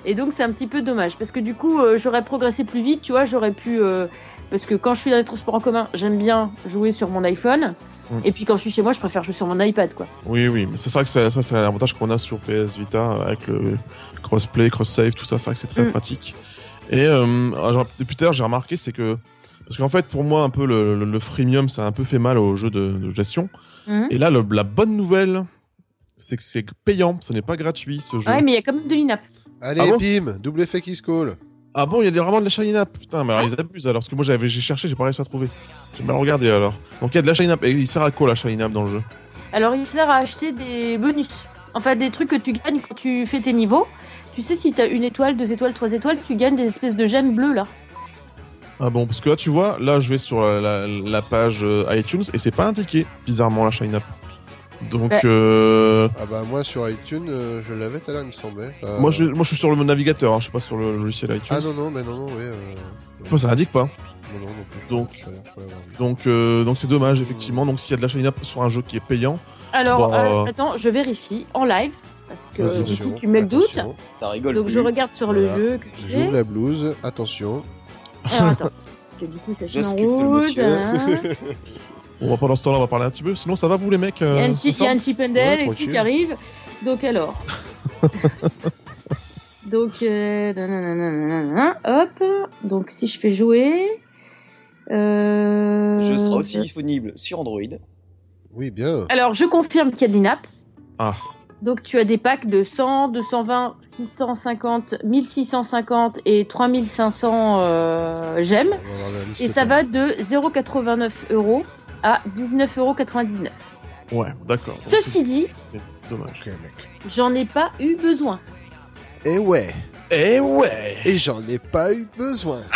Et donc, c'est un petit peu dommage parce que du coup, euh, j'aurais progressé plus vite, tu vois, j'aurais pu. euh, parce que quand je suis dans les transports en commun, j'aime bien jouer sur mon iPhone. Mm. Et puis quand je suis chez moi, je préfère jouer sur mon iPad, quoi. Oui, oui, mais c'est vrai que ça, ça c'est l'avantage qu'on a sur PS Vita euh, avec le crossplay, cross-save, tout ça, c'est vrai que c'est très Mm. pratique. Et euh, alors, depuis tout à l'heure, j'ai remarqué, c'est que parce qu'en fait, pour moi, un peu le, le, le freemium, ça a un peu fait mal au jeu de, de gestion. Mhm. Et là, le- la bonne nouvelle, c'est que c'est payant, ce n'est pas gratuit ce jeu. Ouais, mais il y a quand même de l'INAP. Allez, Ah bon bim, double effet qui se colle. Ah bon, il y a des- vraiment de la shiny app. Putain, mais alors ils abusent alors. Parce que moi j'avais, j'ai cherché, j'ai pas réussi à trouver. J'ai mal regardé alors. Donc il y a de la shiny app. Et il sert à quoi la shiny app dans le jeu? Alors, il sert à acheter des bonus. Enfin, des trucs que tu gagnes quand tu fais tes niveaux. Tu sais, si t'as une étoile, deux étoiles, trois étoiles, tu gagnes des espèces de gemmes bleues, là. Ah bon, parce que là tu vois, là je vais sur la, la- la page euh, iTunes et c'est pas indiqué, bizarrement, la shiny. Donc Ouais. euh, Ah bah moi sur iTunes, euh, je l'avais tout à l'heure, il me semblait. Euh, moi, je, moi je suis sur le navigateur, hein, je suis pas sur le logiciel iTunes. Ah non, non, mais non, non, oui. Euh... Toi ça l'indique pas. Non, non, non plus. je Donc-. Donc euh, donc c'est dommage effectivement. Donc s'il y a de la app sur un jeu qui est payant, Alors, euh, euh, attends, je vérifie en live. Parce que si tu mets le doute. Ça rigole Donc, plus. je regarde sur Voilà. le jeu que J'ouvre j'ai. la blouse, attention. Alors, attends. que du coup ça se Je met en sculpte le route. [laughs] monsieur. On va pendant ce temps-là, on va parler un petit peu. Sinon, ça va vous les mecs Il y a euh, chi- il y a chip and Ouais, et tout qui arrive. Donc alors. [laughs] Donc, euh, hop. Donc si je fais jouer. Euh... Je serai aussi disponible sur Android. Oui, bien. Alors je confirme qu'il y a de l'INAP. Ah, Donc tu as des packs de 100, 220, 650, 1650 et 3500 euh, gemmes. Et ça va de 0,89 euros à 19,99 euros. ouais, d'accord. Ceci dit, Dommage. J'en ai pas eu besoin. Et ouais. Eh ouais Et j'en ai pas eu besoin. [laughs]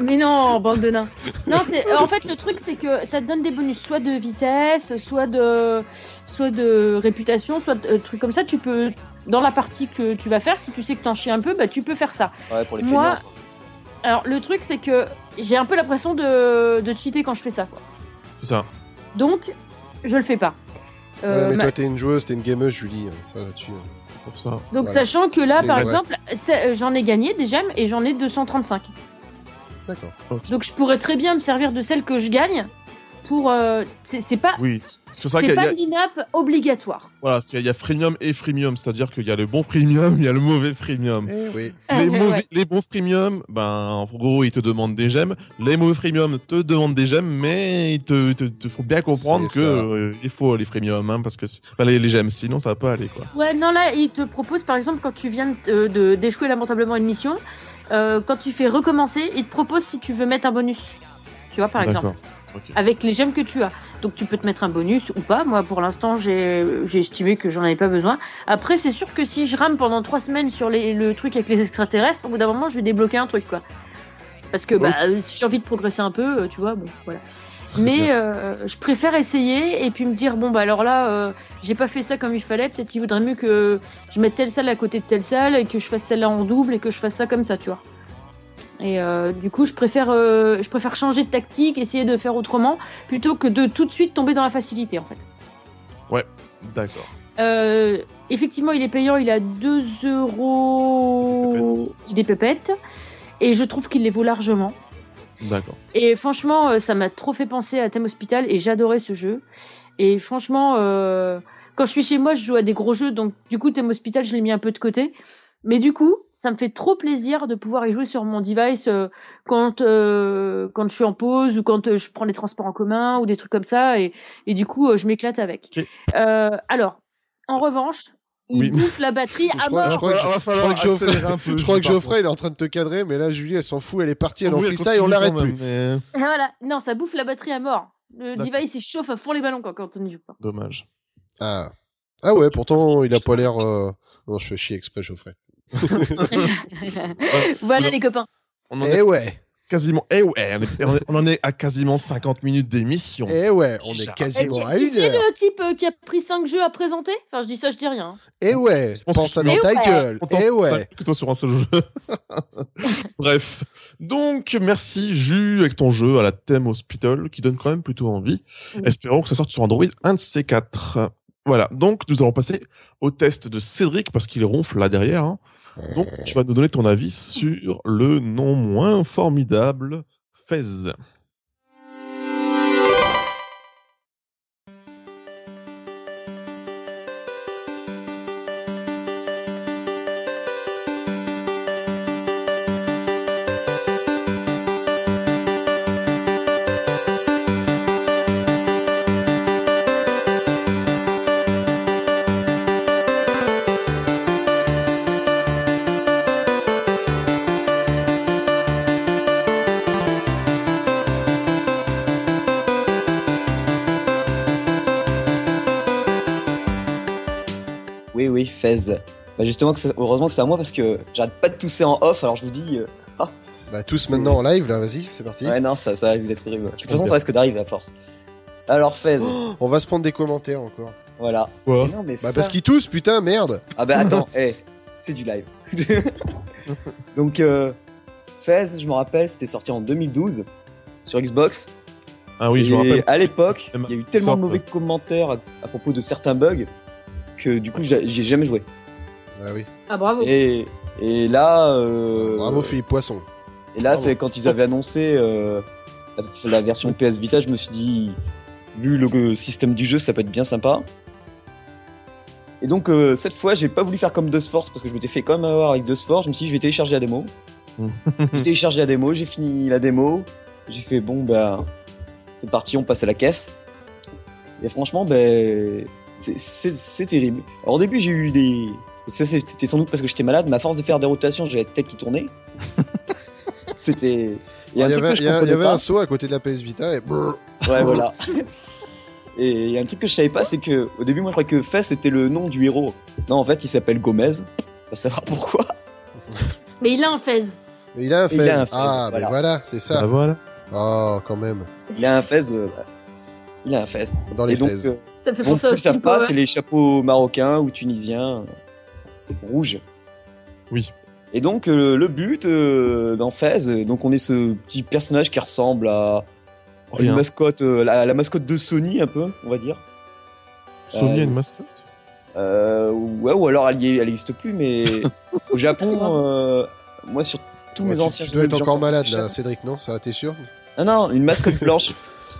Mais non, bande de nains. Non, c'est en fait le truc c'est que ça te donne des bonus soit de vitesse, soit de soit de réputation, soit de euh, trucs comme ça, tu peux dans la partie que tu vas faire si tu sais que t'en chies un peu, bah tu peux faire ça. Ouais, pour les Moi-. Alors le truc c'est que j'ai un peu l'impression de de cheater quand je fais ça quoi. C'est ça. Donc je le fais pas. Euh, ouais, mais ma- toi, t'es une joueuse, t'es une gameuse, Julie. hein, Ça là-dessus. hein. C'est pour ça. Donc Voilà. sachant que là par ouais. exemple, c'est- euh, j'en ai gagné des gemmes et j'en ai 235. D'accord. Donc je pourrais très bien me servir de celles que je gagne pour euh, c'est pas Oui. Parce que c'est pas a- obligatoire. voilà, il y a freemium et freemium, c'est-à-dire qu'il y a le bon freemium, il y a le mauvais freemium. Eh oui. Ah, Les, ouais, mauvais- ouais. les bons freemium, ben, en gros, ils te demandent des gemmes. Les mauvais freemium te demandent des gemmes, mais il te, te, te faut bien comprendre que euh, il faut les freemium, hein, parce que enfin, les, les gemmes, sinon ça va pas aller, quoi. Ouais, non, là, il te propose, par exemple, quand tu viens de- de- d'échouer lamentablement une mission, euh, quand tu fais recommencer, il te propose si tu veux mettre un bonus. Tu vois, par exemple, Avec les gemmes que tu as. Donc, tu peux te mettre un bonus ou pas. Moi, pour l'instant, j'ai estimé que j'en avais pas besoin. Après, c'est sûr que si je rame pendant trois semaines sur les, le truc avec les extraterrestres, au bout d'un moment, je vais débloquer un truc, quoi. Parce que, bah, si j'ai envie de progresser un peu, euh, tu vois, bon, voilà. Mais euh, je préfère essayer et puis me dire bon bah alors là euh, j'ai pas fait ça comme il fallait peut-être qu'il vaudrait mieux que je mette telle salle à côté de telle salle et que je fasse celle-là en double et que je fasse ça comme ça tu vois. Et euh, du coup je préfère euh, je préfère changer de tactique essayer de faire autrement plutôt que de tout de suite tomber dans la facilité en fait. D'accord. Euh, effectivement il est payant il a 2 euros il est pépette et je trouve qu'il les vaut largement. D'accord. Et franchement, ça m'a trop fait penser à Thème Hospital et j'adorais ce jeu. Et franchement, quand je suis chez moi, je joue à des gros jeux, donc du coup, Thème Hospital, je l'ai mis un peu de côté. Mais du coup, ça me fait trop plaisir de pouvoir y jouer sur mon device euh, quand euh, quand je suis en pause ou quand euh, je prends les transports en commun ou des trucs comme ça. Et, et du coup, euh, je m'éclate avec. Euh, alors, en revanche, il Oui. bouffe la batterie Je à crois- mort. je crois que- Va je falloir crois que Geoffrey- accélérer un peu, Je crois que par Geoffrey, il est en train de te cadrer, mais là, Julie, elle s'en fout, elle est partie, elle est en Oui, freestyle, on l'arrête plus. mais [laughs] Voilà, non, ça bouffe la batterie à mort. Le device, il chauffe à fond les ballons quand, quand on n'y joue pas. Dommage. Ah. Ah ouais, pourtant, il a pas l'air... euh, Non, je fais chier exprès, Geoffrey. [laughs] voilà les copains. On en Eh est ouais, quasiment. Eh ouais, on, est- en est à quasiment 50 minutes d'émission. eh ouais, on est quasiment à une c'est le type euh, qui a pris 5 jeux à présenter? Enfin, je dis ça, je dis rien. Eh ouais, Je pense pense à dans ta Eh ouais. gueule. Eh ça ouais. que toi sur un seul jeu. [laughs] Bref. Donc, merci Jus avec ton jeu à la thème Hospital qui donne quand même plutôt envie. Espérons que ça sorte sur Android un de ces quatre. Voilà. Donc, nous allons passer au test de Cédric parce qu'il ronfle là derrière. hein. Donc, tu vas nous donner ton avis sur le non moins formidable Fez. Fez. Bah justement, que c'est- heureusement que c'est à moi parce que j'arrête pas de tousser en off, alors je vous dis. euh, Bah, tous maintenant en live, là, vas-y, c'est parti. Ouais, non, ça, ça risque d'être terrible. De toute façon, ça risque d'arriver à force. Alors, Fez, On va se prendre des commentaires encore. voilà. Quoi Mais non, mais Bah, ça- parce qu'ils tous, putain, merde. Ah bah attends, [laughs] eh, c'est du live. [laughs] Donc, euh, Fez, je me rappelle, c'était sorti en 2012 sur Xbox. Ah oui, je me rappelle. à l'époque, il y a eu tellement de mauvais commentaires à, à propos de certains bugs que du coup, j'ai j'y ai jamais joué. Ah oui. Ah, bravo. Et, et là, euh, Bravo, Philippe Poisson. Et là, c'est quand ils avaient annoncé euh, la, la version PS Vita, je me suis dit, vu le système du jeu, ça peut être bien sympa. Et donc, euh, cette fois, j'ai pas voulu faire comme Dust Force parce que je m'étais fait quand même avoir avec Dust Force. Je me suis dit, je vais télécharger la démo. [laughs] j'ai téléchargé la démo, j'ai fini la démo. J'ai fait, bon, ben, c'est parti, on passe à la caisse. Et franchement, ben, c'est- terrible. Alors, au début, j'ai eu des. ça, C'était sans doute parce que j'étais malade, mais à force de faire des rotations, j'avais la tête qui tournait. [laughs] C'était. Il y, avait, que je il y a- il y comprenais avait pas. un saut à côté de la PS Vita et brrr. Ouais, voilà. [laughs] Et il y a un truc que je savais pas, c'est que au début, moi, je croyais que Fess était le nom du héros. Non, en fait, il s'appelle Gomez. Faut savoir pourquoi. [laughs] Mais il a un fez. Mais il a un Il fez. a un fez, ah, voilà. ben voilà, c'est Ah, ça. voilà. Oh, quand même. Il a un Fez. euh, Il a un Fez. Dans les Et donc, euh, Ça fait qui savent pas, Power. c'est les chapeaux marocains ou tunisiens euh, rouges. Oui. Et donc, euh, le but euh, dans Fez, euh, donc on est ce petit personnage qui ressemble à une mascotte, euh, la, la mascotte de Sony un peu, on va dire. Sony Euh, a une mascotte? Euh, ouais, ou alors elle, y est- elle existe plus, mais [laughs] au Japon, euh, moi sur tous Ouais, mes tu- anciens tu, dois être encore malade là, Cédric, non? Ça, t'es sûr? Non, non, une mascotte blanche.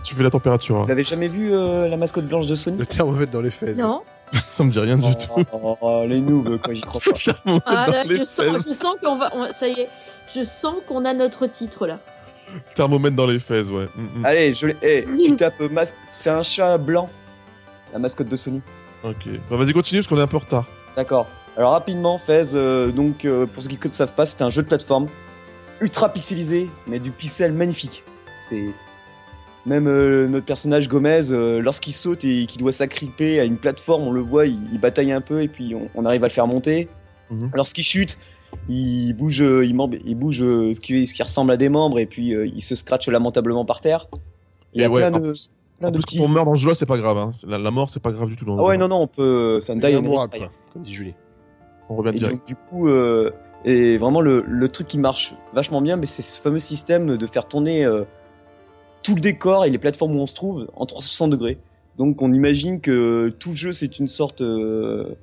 Tu fais la température. Vous hein. l'avez jamais vu euh, la mascotte blanche de Sony Le thermomètre dans les fez. Non. [laughs] Ça me dit rien du tout. oh, oh, les noobs, quoi, j'y crois pas. Ah Dans là, les je sens, fesses. je sens qu'on va. on- ça y est. Je sens qu'on a notre titre là. Thermomètre dans les fesses, ouais. Mm, mm. Allez, je l'ai. eh, [laughs] tu tapes masque. C'est un chat blanc. La mascotte de Sony. Ok. Bah, vas-y, continue parce qu'on est un peu en retard. D'accord. Alors rapidement, Fez, euh, donc euh, pour ceux qui ne savent pas, c'est un jeu de plateforme ultra pixelisé, mais du pixel magnifique. C'est même euh, notre personnage Gomez, euh, lorsqu'il saute et qu'il doit s'agripper à une plateforme, on le voit, il, il bataille un peu et puis on, on arrive à le faire monter. Mhm. Lorsqu'il chute, il bouge, euh, il, il bouge ce, qui, ce qui ressemble à des membres et puis il se scratche lamentablement par terre. Il y Et a ouais, plein de, En plus, quand on meurt dans ce jeu-là, c'est pas grave. Hein. La, la mort, c'est pas grave du tout dans Ah ouais, non, non, on peut. C'est un die retry. quoi, comme dit Julie. On revient Et direct. donc, du coup, euh, et vraiment le, le truc qui marche vachement bien, mais c'est ce fameux système de faire tourner euh, tout le décor et les plateformes où on se trouve en 360 degrés. Donc on imagine que tout le jeu c'est une sorte euh,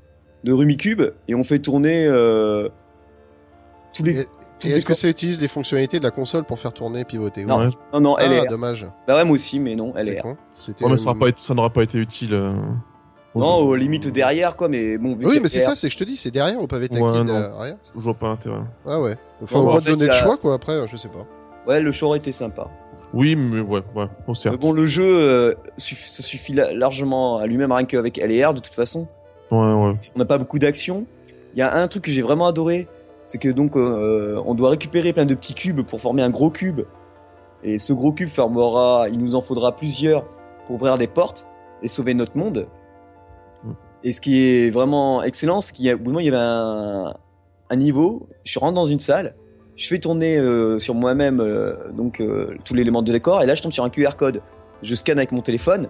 de Rumicube et on fait tourner euh, tous les. Et- Et est-ce que ça utilise les fonctionnalités de la console pour faire tourner et pivoter Non. Ouais. Non, non, Ah, LR. dommage. Bah ouais, moi aussi, mais non, con. C'était Ouais, mais ça, euh, pas été- n'aura pas été utile. euh, Non, aux limites derrière quoi, mais bon. Vu Oui, mais c'est ça, c'est que je te dis, c'est derrière au pavé tactile Ouais, non. derrière. Je vois pas l'intérêt. Ah ouais. Enfin, de fait, donner le choix, quoi. Après, euh, je sais pas. Ouais, le show aurait été sympa. Oui, mais ouais, ouais. Mais bon, le jeu, euh, suff- ça suffit la- largement à lui-même rien qu'avec LR de toute façon. Ouais, ouais. on n'a pas beaucoup d'action. Il y a un truc que j'ai vraiment adoré, c'est que donc euh, on doit récupérer plein de petits cubes pour former un gros cube. Et ce gros cube formera, il nous en faudra plusieurs pour ouvrir des portes et sauver notre monde. Mm. Et ce qui est vraiment excellent, c'est qu'il y a, au bout d'un moment, il y avait un, un niveau. Je rentre dans une salle, je fais tourner euh, sur moi-même euh, donc euh, tous les éléments de décor, et là je tombe sur un QR code. Je scanne avec mon téléphone.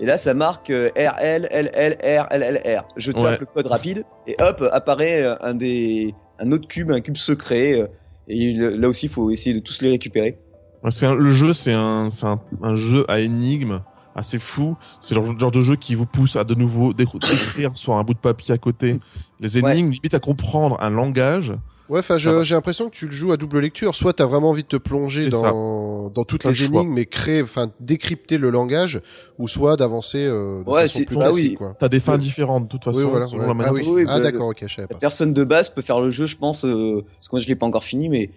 Et là, ça marque euh, RL, LL, R, LLR. Je tape Ouais. le code rapide et hop, apparaît euh, un des, un autre cube, un cube secret. Et là aussi, il faut essayer de tous les récupérer. Ouais, un- le jeu, c'est un, un, un jeu à énigmes assez fou. C'est le genre de jeu qui vous pousse à de nouveau d'écrire sur un bout de papier à côté les Ouais. énigmes, limite à comprendre un langage. Ouais, enfin, je- j'ai l'impression que tu le joues à double lecture. Soit t'as vraiment envie de te plonger dans, dans toutes les énigmes et créer, enfin, décrypter le langage, ou soit d'avancer euh, de Ouais, façon c'est- plus bah classique, oui. quoi. T'as des fins Ouais. différentes de toute façon Oui, voilà. selon ouais. la Ah oui. Oui, ah d'accord, ok, je savais La pas. personne de base peut faire le jeu, je pense, euh, parce que moi je l'ai pas encore fini, mais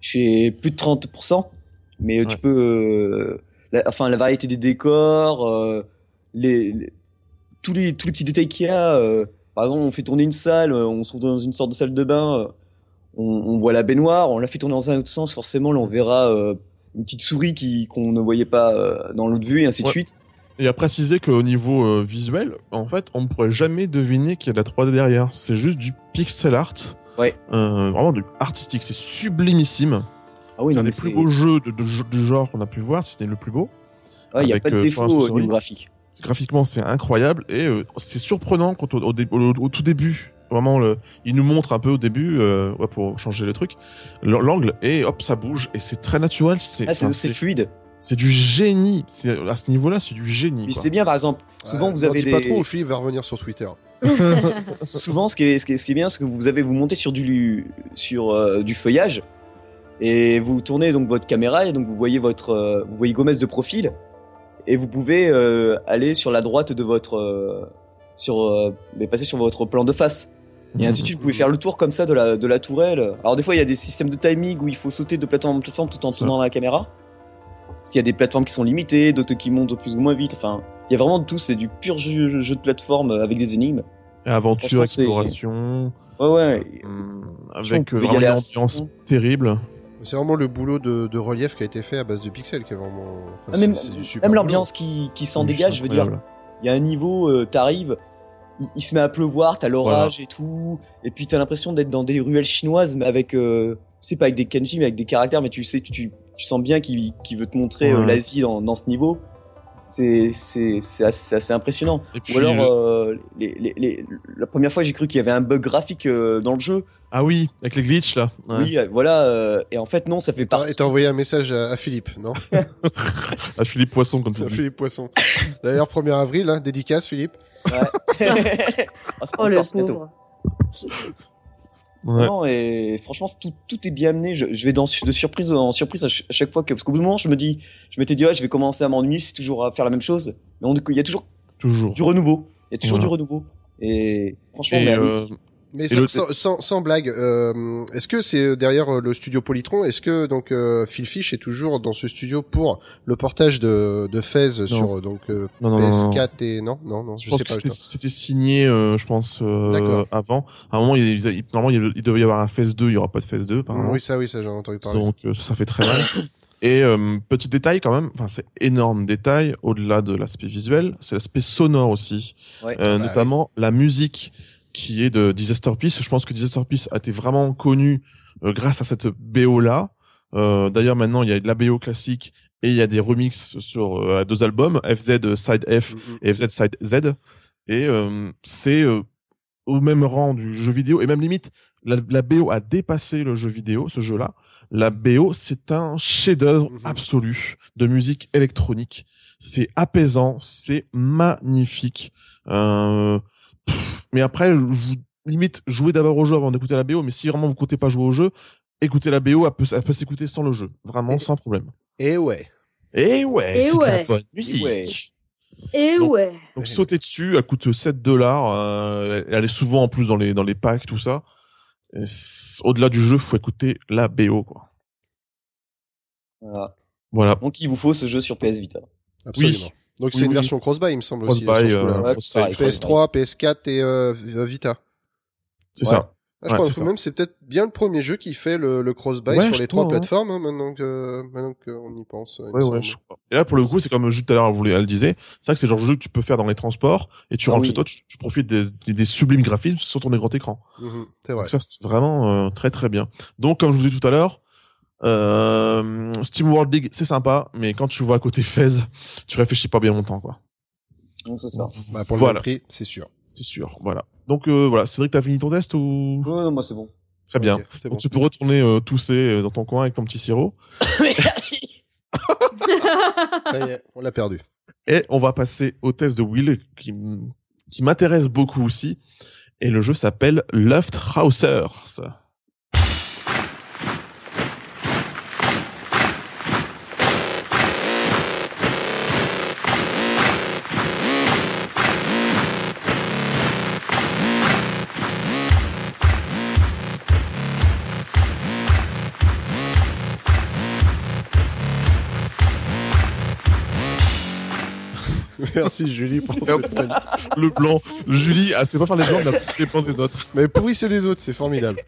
chez plus de 30%. Mais tu peux, euh, la, enfin la variété des décors, euh, les, les- tous les tous les petits détails qu'il y a. euh, par exemple, on fait tourner une salle, euh, on se trouve dans une sorte de salle de bain, euh, on, on voit la baignoire, on la fait tourner dans un autre sens, forcément, là on verra euh, une petite souris qui qu'on ne voyait pas euh, dans l'autre vue et ainsi de suite. Et à préciser qu'au niveau euh, visuel, en fait, on ne pourrait jamais deviner qu'il y a de la 3D derrière. C'est juste du pixel art. Ouais. Euh, vraiment du artistique. C'est sublimissime. Ah oui, c'est un des plus beaux jeux de, de- du genre qu'on a pu voir, si ce n'est le plus beau. ouais, il y a pas de défaut au souris. niveau graphique. Graphiquement, c'est incroyable et c'est surprenant quand au, au, dé- au- au tout début, vraiment, le, il nous montre un peu au début, euh, ouais, pour changer le truc, l'angle et hop, ça bouge et c'est très naturel. C'est Ah, c'est fluide. c'est du génie. À ce niveau-là, c'est du génie. Puis c'est bien, par exemple, souvent Ouais, vous avez des... pas trop, Philippe va revenir sur Twitter. [laughs] souvent ce qui est, ce qui est, ce qui est bien, c'est que vous avez vous montez sur du sur euh, du feuillage Et vous tournez donc votre caméra et donc vous voyez votre, euh, vous voyez Gomez de profil et vous pouvez euh, aller sur la droite de votre, euh, sur, euh, mais passer sur votre plan de face. Et ainsi de suite, vous pouvez faire le tour comme ça de la, de la tourelle. Alors des fois, il y a des systèmes de timing où il faut sauter de plateforme en plateforme tout en tournant la caméra. Parce qu'il y a des plateformes qui sont limitées, d'autres qui montent plus ou moins vite. Enfin, il y a vraiment de tout. C'est du pur jeu, jeu de plateforme avec des énigmes. Et aventure, exploration, Ouais, ouais. hum, avec euh, vraiment une ambiance terrible. C'est vraiment le boulot de, de relief qui a été fait à base de pixels qui est vraiment. enfin, Ah, même- l'ambiance qui, qui s'en Oui, dégage, je veux dire, il y a un niveau, euh, t'arrives, il, il se met à pleuvoir, t'as l'orage et tout, et puis t'as l'impression d'être dans des ruelles chinoises, mais avec, euh, c'est pas avec des kanji, mais avec des caractères, mais tu sais, tu, tu, tu sens bien qu'il qu'il veut te montrer euh, l'Asie dans, dans ce niveau. C'est c'est c'est assez, assez impressionnant. Et puis, Ou alors, euh, euh, les, les, les, la première fois, j'ai cru qu'il y avait un bug graphique euh, dans le jeu. ah oui, avec les glitches là. Ouais. Oui, voilà. euh, et en fait, non, ça fait partie. et t'as envoyé un message à, à Philippe, non [laughs] À Philippe Poisson comme tu À dis. Philippe Poisson. D'ailleurs, 1er avril, hein, dédicace Philippe. Ouais. [laughs] Ah, Oh le pauvre. Ouais. Non, et franchement, tout, tout est bien amené. Je, je vais dans, de surprise en surprise à, ch- à chaque fois que, parce qu'au bout d'un moment, je me dis, je m'étais dit, ouais, je vais commencer à m'ennuyer, c'est toujours à faire la même chose. Mais on- il y a toujours Toujours. du renouveau. Il y a toujours Voilà. du renouveau. Et franchement, Et, mais euh. Mais sans, sans, sans, sans blague, euh, est-ce que c'est derrière euh, le studio Polytron Est-ce que donc euh, Phil Fish est toujours dans ce studio pour le portage de, de Fez sur euh, donc euh, non, non, non, non. PS4 et non non non Je, je, pense sais que pas. c'était- signé, euh, je pense, euh, avant. À un moment, il, il- normalement, il, il devait y avoir un Phase 2, il y aura pas de Phase 2, apparemment. Oui ça oui ça j'en ai entendu parler. Donc euh, ça, ça fait très mal. [coughs] Et euh, petit détail quand même, enfin c'est énorme détail au-delà de l'aspect visuel, c'est l'aspect sonore aussi, Ouais. Euh, Bah notamment la musique qui est de Disaster Peace. Je pense que Disaster Peace a été vraiment connu euh, grâce à cette BO là. Euh, D'ailleurs maintenant il y a de la BO classique et il y a des remixes sur euh, deux albums, FZ Side F Mhm. et FZ Side Z. Et c'est au même rang du jeu vidéo et même limite la, la BO a dépassé le jeu vidéo, ce jeu-là. La BO, c'est un chef-d'œuvre Mhm. absolu de musique électronique. C'est apaisant, c'est magnifique. Euh, pff, mais après, vous- limite, jouez d'abord au jeu avant d'écouter la BO. Mais si vraiment vous comptez pas jouer au jeu, écoutez la BO, elle peut, elle peut s'écouter sans le jeu, vraiment Et- sans problème. Et ouais. Et ouais, Et ouais. bonne musique. ouais. Et Donc- ouais. Donc sautez dessus, elle coûte 7 dollars. euh, elle est souvent en plus dans les dans les packs tout ça. Au-delà du jeu, faut écouter la BO quoi. Voilà. Voilà. Donc, il vous faut ce jeu sur PS Vita. Absolument. Oui. Donc Oui, c'est une oui. version cross-buy il me semble aussi. Cross-buy, sur ce coup-là. euh, pareil, PS3, PS4 et euh, Vita. c'est Ouais. ça. Ah, je Ouais, crois que même c'est peut-être bien le premier jeu qui fait le, le cross-buy Ouais, sur les trois crois, hein. plateformes hein, maintenant que maintenant qu'on y pense. je crois. Et là, pour le coup, c'est comme juste tout à l'heure, vous le- elle le disait, c'est vrai que c'est le genre de jeu que tu peux faire dans les transports, et tu Ah rentres oui. chez toi, tu, tu profites des, des, des sublimes graphismes sur ton grand écran. Mhm, c'est vrai. Donc ça, c'est vraiment euh, très très bien. Donc, comme je vous disais tout à l'heure, euh, Steam World League, c'est sympa, mais quand tu vois à côté Fez, tu réfléchis pas bien longtemps, quoi. Donc, c'est ça. Bah, pour le voilà, prix, c'est sûr. c'est sûr. Voilà. Donc euh, voilà, Cédric, t'as fini ton test ou? Ouais, non, moi, c'est bon. Très bien. C'est bon. Donc tu peux retourner euh, tousser euh, dans ton coin avec ton petit sirop. [laughs] Ça y est, on l'a perdu. Et on va passer au test de Will qui, qui m'intéresse beaucoup aussi. Et le jeu s'appelle Luftrausers. Merci Julie pour ce test. Le blanc. Julie, elle sait pas faire les blancs, mais elle a pris les blancs des autres. Mais pourrissez les autres, c'est formidable.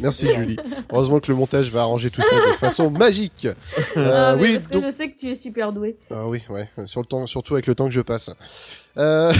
Merci Julie. Heureusement que le montage va arranger tout ça de façon magique. Euh, Ah, mais oui, parce que je sais que tu es super doué. Ah oui, ouais, sur le temps, surtout avec le temps que je passe. Euh,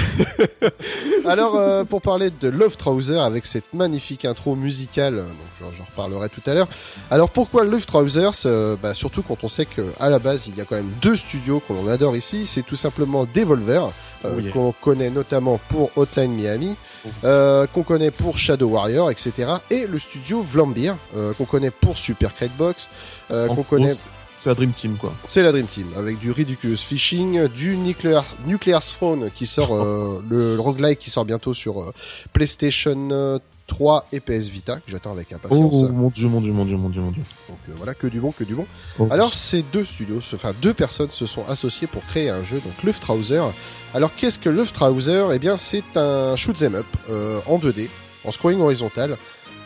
[laughs] Alors, euh, pour parler de Love Trouser avec cette magnifique intro musicale, euh, donc j'en- reparlerai tout à l'heure. Alors pourquoi Love Trousers Euh, bah, Surtout quand on sait que à la base il y a quand même deux studios qu'on adore ici. C'est tout simplement Devolver, Oh yeah. qu'on connaît notamment pour Hotline Miami, qu'on connaît pour Shadow Warrior, etc. Et le studio Vlambeer, qu'on connaît pour Super Crate Box, qu'on connaît C'est la Dream Team, quoi. c'est la Dream Team, avec du Ridiculous Fishing, du Nuclear, Nuclear Throne qui sort, euh, le, [laughs] le roguelike qui sort bientôt sur euh, PlayStation euh, 3 et PS Vita que j'attends avec impatience. Oh mon dieu, mon dieu, mon dieu, mon dieu, mon dieu. Donc euh, voilà, que du bon, que du bon. Oh. Alors ces deux studios, enfin deux personnes se sont associées pour créer un jeu, donc Luftrauser. Alors qu'est-ce que Luftrauser Eh bien c'est un shoot 'em up euh, en 2D, en scrolling horizontal,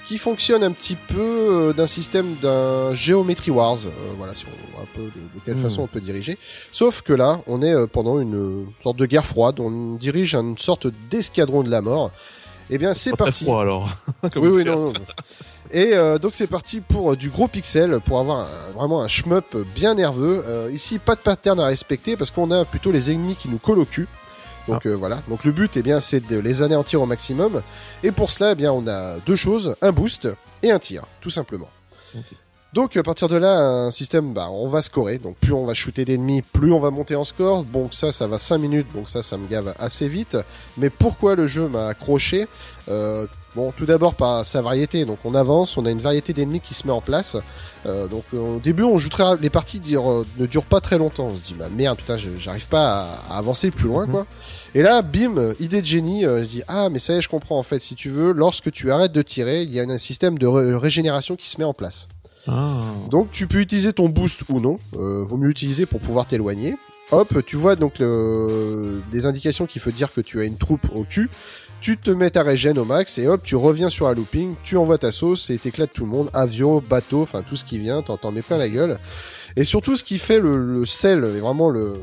qui fonctionne un petit peu euh, d'un système d'un Geometry Wars. euh, voilà, si on voit un peu de, de quelle Hmm. façon on peut diriger. Sauf que là, on est euh, pendant une sorte de guerre froide, on dirige une sorte d'escadron de la mort. Eh bien c'est parti. froid alors. [laughs] Oui, oui, non, non. non. Et euh, donc c'est parti pour du gros pixel, pour avoir un- vraiment un shmup bien nerveux. Euh, ici, pas de pattern à respecter parce qu'on a plutôt les ennemis qui nous collent au cul. Donc euh, voilà. Donc le but, eh bien, c'est de les anéantir au maximum. Et pour cela, eh bien, on a deux choses un boost et un tir, tout simplement. Donc à partir de là, un système, bah, on va scorer. Donc plus on va shooter d'ennemis, plus on va monter en score. Bon, ça, ça va 5 minutes, donc ça, ça me gave assez vite. Mais pourquoi le jeu m'a accroché Euh, Bon, tout d'abord par sa variété. Donc on avance, on a une variété d'ennemis qui se met en place. Euh, donc euh, au début, on joue très... les parties durent, ne durent pas très longtemps. On se dit, bah merde, putain, j'arrive pas à, à avancer plus loin, quoi. Et là, bim, idée de génie. je dis, ah, mais ça y est, je comprends en fait. Si tu veux, lorsque tu arrêtes de tirer, il y a un système de ré- régénération qui se met en place. Ah. Donc tu peux utiliser ton boost ou non. Euh, vaut mieux l'utiliser pour pouvoir t'éloigner. Hop, tu vois donc des indications qui veut dire que tu as une troupe au cul. Tu te mets ta régène au max et hop, tu reviens sur un looping, tu envoies ta sauce et t'éclates tout le monde, avion, bateau, enfin tout ce qui vient, t'en mets plein la gueule. Et surtout ce qui fait le, le sel et vraiment le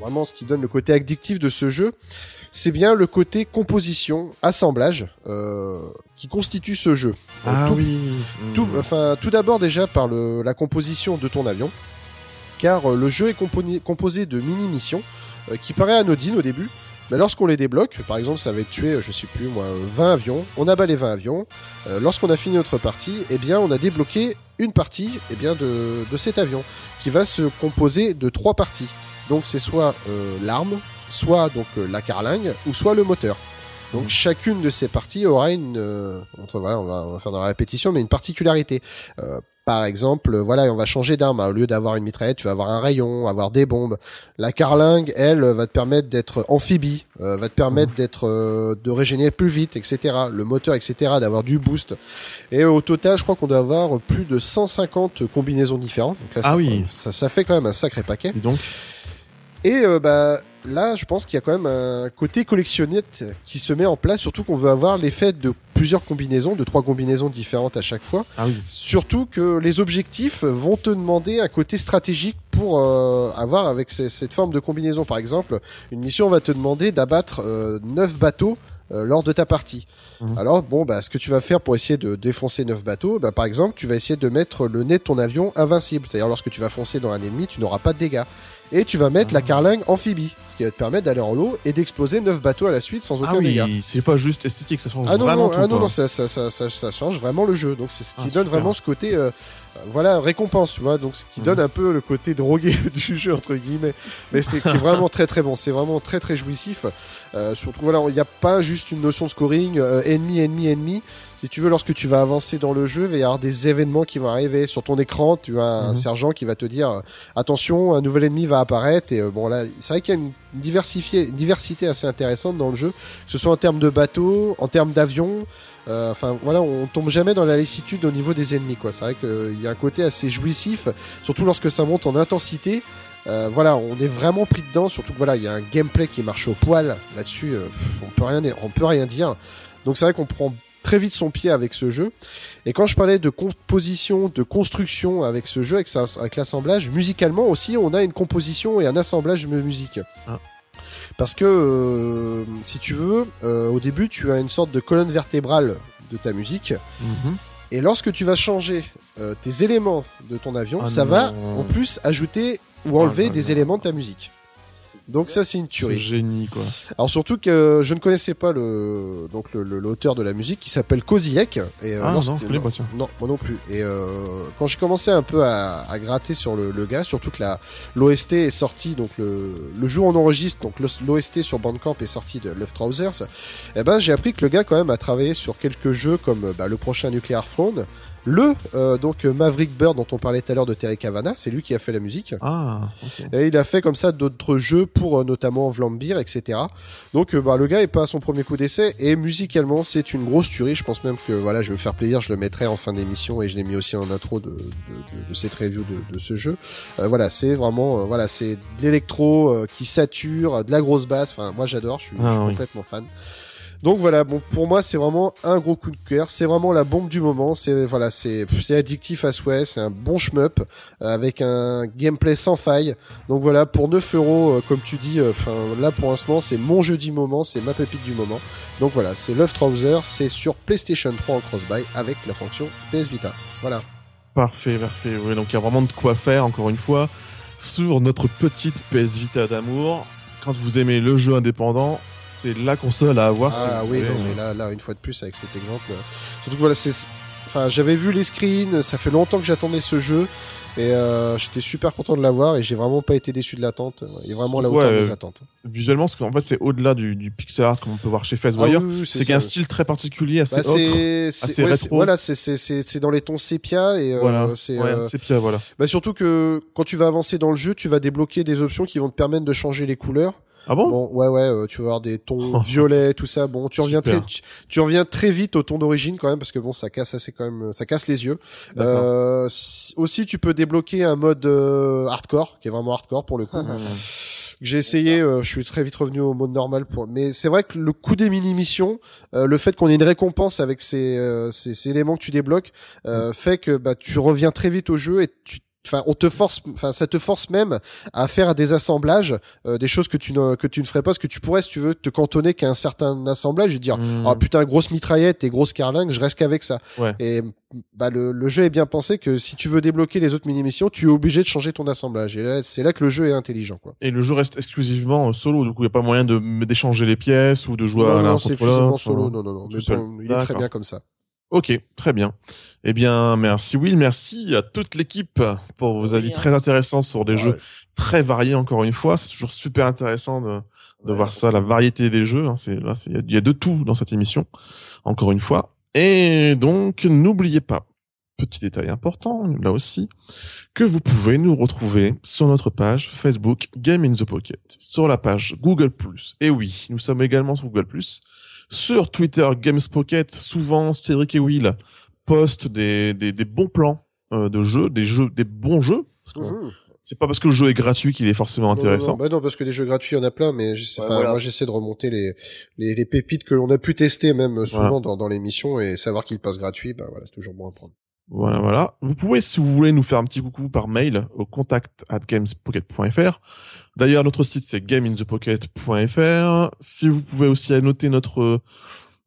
vraiment ce qui donne le côté addictif de ce jeu, c'est bien le côté composition, assemblage euh, qui constitue ce jeu. Ah Tout- oui. tout, Hmm. enfin, tout d'abord déjà par le, la composition de ton avion, car euh, le jeu est composé de mini-missions euh, qui paraît anodines au début, mais lorsqu'on les débloque, par exemple ça va être tué, je sais plus moi, 20 avions, on abat les 20 avions, euh, lorsqu'on a fini notre partie, eh bien on a débloqué une partie eh bien, de, de cet avion, qui va se composer de trois parties. Donc c'est soit euh, l'arme, soit donc euh, la carlingue, ou soit le moteur. Donc chacune de ces parties aura une, euh, entre- voilà, on va, on va faire dans la répétition, mais une particularité. Euh, par exemple, euh, voilà, on va changer d'arme. Au lieu d'avoir une mitraillette, tu vas avoir un rayon, avoir des bombes. La carlingue, elle, va te permettre d'être amphibie, euh, va te permettre d'être, euh, de régénérer plus vite, etc. Le moteur, etc. D'avoir du boost. Et au total, je crois qu'on doit avoir plus de 150 combinaisons différentes. Donc là, Ah ça, oui. ça, ça fait quand même un sacré paquet. Dis donc? Et euh, bah là, je pense qu'il y a quand même un côté collectionnette qui se met en place, surtout qu'on veut avoir l'effet de plusieurs combinaisons, de trois combinaisons différentes à chaque fois. Ah oui. Surtout que les objectifs vont te demander un côté stratégique pour euh, avoir avec ces- cette forme de combinaison. Par exemple, une mission va te demander d'abattre euh, 9 bateaux euh, lors de ta partie. Mhm. Alors bon, bah, ce que tu vas faire pour essayer de défoncer 9 bateaux, bah, par exemple, tu vas essayer de mettre le nez de ton avion invincible. C'est-à-dire lorsque tu vas foncer dans un ennemi, tu n'auras pas de dégâts. Et tu vas mettre Ah. la carlingue amphibie, ce qui va te permettre d'aller en lot et d'exploser 9 bateaux à la suite sans aucun Ah dégât. oui, c'est pas juste esthétique, ça change Ah non, vraiment non, tout. ah non, non, ça, ça, ça, ça, ça change vraiment le jeu. Donc c'est ce qui Ah, donne super. vraiment ce côté, euh, voilà, récompense, tu vois. Donc ce qui Mhm. donne un peu le côté drogué [laughs] du jeu entre guillemets. Mais c'est qui est vraiment très très bon. C'est vraiment très très jouissif. Euh, surtout voilà, il n'y a pas juste une notion de scoring, euh, ennemi, ennemi, ennemi. Si tu veux, lorsque tu vas avancer dans le jeu, il va y avoir des événements qui vont arriver sur ton écran. Tu as un Mhm. sergent qui va te dire euh, attention, un nouvel ennemi va apparaître. Et euh, bon là, c'est vrai qu'il y a une diversifié- une diversité assez intéressante dans le jeu, que ce soit en termes de bateaux, en termes d'avions. Euh, Enfin voilà, on tombe jamais dans la lassitude au niveau des ennemis. quoi. C'est vrai qu'il y a un côté assez jouissif, surtout lorsque ça monte en intensité. Euh, voilà, on est vraiment pris dedans. Surtout que voilà, il y a un gameplay qui marche au poil là-dessus. on peut rien, on peut rien dire. Donc c'est vrai qu'on prend très vite son pied avec ce jeu. Et quand je parlais de composition, de construction avec ce jeu, avec, avec l'assemblage, musicalement aussi, on a une composition et un assemblage de musique. Ah. Parce que, euh, si tu veux, euh, au début, tu as une sorte de colonne vertébrale de ta musique. Mhm. Et lorsque tu vas changer euh, tes éléments de ton avion, Ah ça non. va en plus ajouter ou enlever Ah, des non. éléments de ta musique. Donc ça c'est une tuerie. génie, quoi. Alors surtout que je ne connaissais pas le donc le- le- l'auteur de la musique qui s'appelle Kozilek et euh, Ah lorsque- non, je connais pas, tiens. non, moi non plus. Et euh, quand j'ai commencé un peu à, à gratter sur le, le gars, surtout que la l'OST est sortie, donc le, le jour où on enregistre, donc l'OST sur Bandcamp est sorti de Left Trousers, eh ben j'ai appris que le gars quand même a travaillé sur quelques jeux comme bah, le prochain Nuclear Throne, Le euh, donc Maverick Bird dont on parlait tout à l'heure de Terry Cavana, c'est lui qui a fait la musique. Ah. Et il a fait comme ça d'autres jeux pour euh, notamment Vlambeer, etc. Donc euh, bah, le gars est pas à son premier coup d'essai et musicalement c'est une grosse tuerie. Je pense même que voilà, je vais me faire plaisir, je le mettrai en fin d'émission et je l'ai mis aussi en intro de, de, de, de cette review de, de ce jeu. Euh, voilà, c'est vraiment voilà, c'est de l'électro euh, qui sature, de la grosse basse. Enfin, moi j'adore, je suis, Ah, je suis oui. complètement fan. Donc voilà, bon pour moi c'est vraiment un gros coup de cœur, c'est vraiment la bombe du moment, c'est voilà, c'est c'est addictif à souhait, c'est un bon shmup euh, avec un gameplay sans faille. Donc voilà, pour 9 euros, euh, comme tu dis, enfin là pour l'instant c'est mon jeu du moment, c'est ma pépite du moment. Donc voilà, c'est Love Trouser, c'est sur PlayStation 3 en cross-buy avec la fonction PS Vita. Voilà. Parfait, parfait. Oui, donc il y a vraiment de quoi faire, encore une fois, sur notre petite PS Vita d'amour. Quand vous aimez le jeu indépendant, c'est la console à avoir. Ah oui, non, mais là, là, une fois de plus, avec cet exemple. euh, Surtout que voilà, c'est. Enfin, j'avais vu les screens, ça fait longtemps que j'attendais ce jeu, et euh, j'étais super content de l'avoir, et j'ai vraiment pas été déçu de l'attente. Il est vraiment à la Ouais, hauteur de euh, mes attentes. Visuellement, parce qu'en fait, c'est au-delà du, du pixel art comme on peut voir chez Ah Facewire. oui, oui, c'est qu'il y a un style très particulier, assez Bah, c'est assez ouais, rétro. voilà c'est dans les tons sépia et euh, c'est ouais, euh, sépia, voilà. bah surtout que quand tu vas avancer dans le jeu tu vas débloquer des options qui vont te permettre de changer les couleurs Ah bon, bon ouais ouais euh, tu vas avoir des tons [laughs] violets tout ça. Bon tu reviens Super. très tu, tu reviens très vite au ton d'origine quand même parce que bon ça casse assez quand même ça casse les yeux. Euh, si- aussi tu peux débloquer un mode euh, hardcore qui est vraiment hardcore pour le coup. [laughs] Que j'ai essayé, euh, je suis très vite revenu au mode normal pour. Mais c'est vrai que le coup des mini missions, euh, le fait qu'on ait une récompense avec ces, euh, ces, ces éléments que tu débloques, euh, fait que bah tu reviens très vite au jeu et tu Enfin, on te force, enfin, ça te force même à faire des assemblages, euh, des choses que tu ne que tu ne ferais pas, parce que tu pourrais, si tu veux, te cantonner qu'à un certain assemblage et dire, Mmh. ah putain, grosse mitraillette et grosse carlingue, je reste qu'avec ça. Ouais. Et bah le, le jeu est bien pensé que si tu veux débloquer les autres mini missions, tu es obligé de changer ton assemblage. Et là, c'est là que le jeu est intelligent, quoi. Et le jeu reste exclusivement euh, solo, du coup, il n'y a pas moyen de d'échanger les pièces ou de jouer non, à non, c'est solo. hein. Non, non, non. bon, il est très bien comme ça. Ok, très bien. Eh bien, merci Will, merci à toute l'équipe pour vos Oui, avis hein. très intéressants sur des Ouais. jeux très variés. Encore une fois, c'est toujours super intéressant de, de Ouais, voir ça, la variété des jeux. hein. C'est là, c'est- il y y a de tout dans cette émission. Encore une fois. Et donc, n'oubliez pas, petit détail important, là aussi, que vous pouvez nous retrouver sur notre page Facebook Game in the Pocket, sur la page Google+. Et oui, nous sommes également sur Google+. Sur Twitter Games Pocket, souvent Cédric et Will postent des, des, des bons plans euh, de jeux, des jeux, des bons jeux. Mhm. C'est pas parce que le jeu est gratuit qu'il est forcément Non, non, intéressant. Non, bah non, parce que des jeux gratuits, il y en a plein, mais j'essaie, Ouais, enfin, voilà. moi, j'essaie de remonter les, les, les pépites que l'on a pu tester même euh, souvent Voilà. dans, dans l'émission et savoir qu'ils passent gratuits, bah voilà, c'est toujours bon à prendre. Voilà, voilà. Vous pouvez, si vous voulez, nous faire un petit coucou par mail au contact at gamespocket.fr. D'ailleurs, notre site, c'est gameinthepocket.fr. Si vous pouvez aussi noter notre,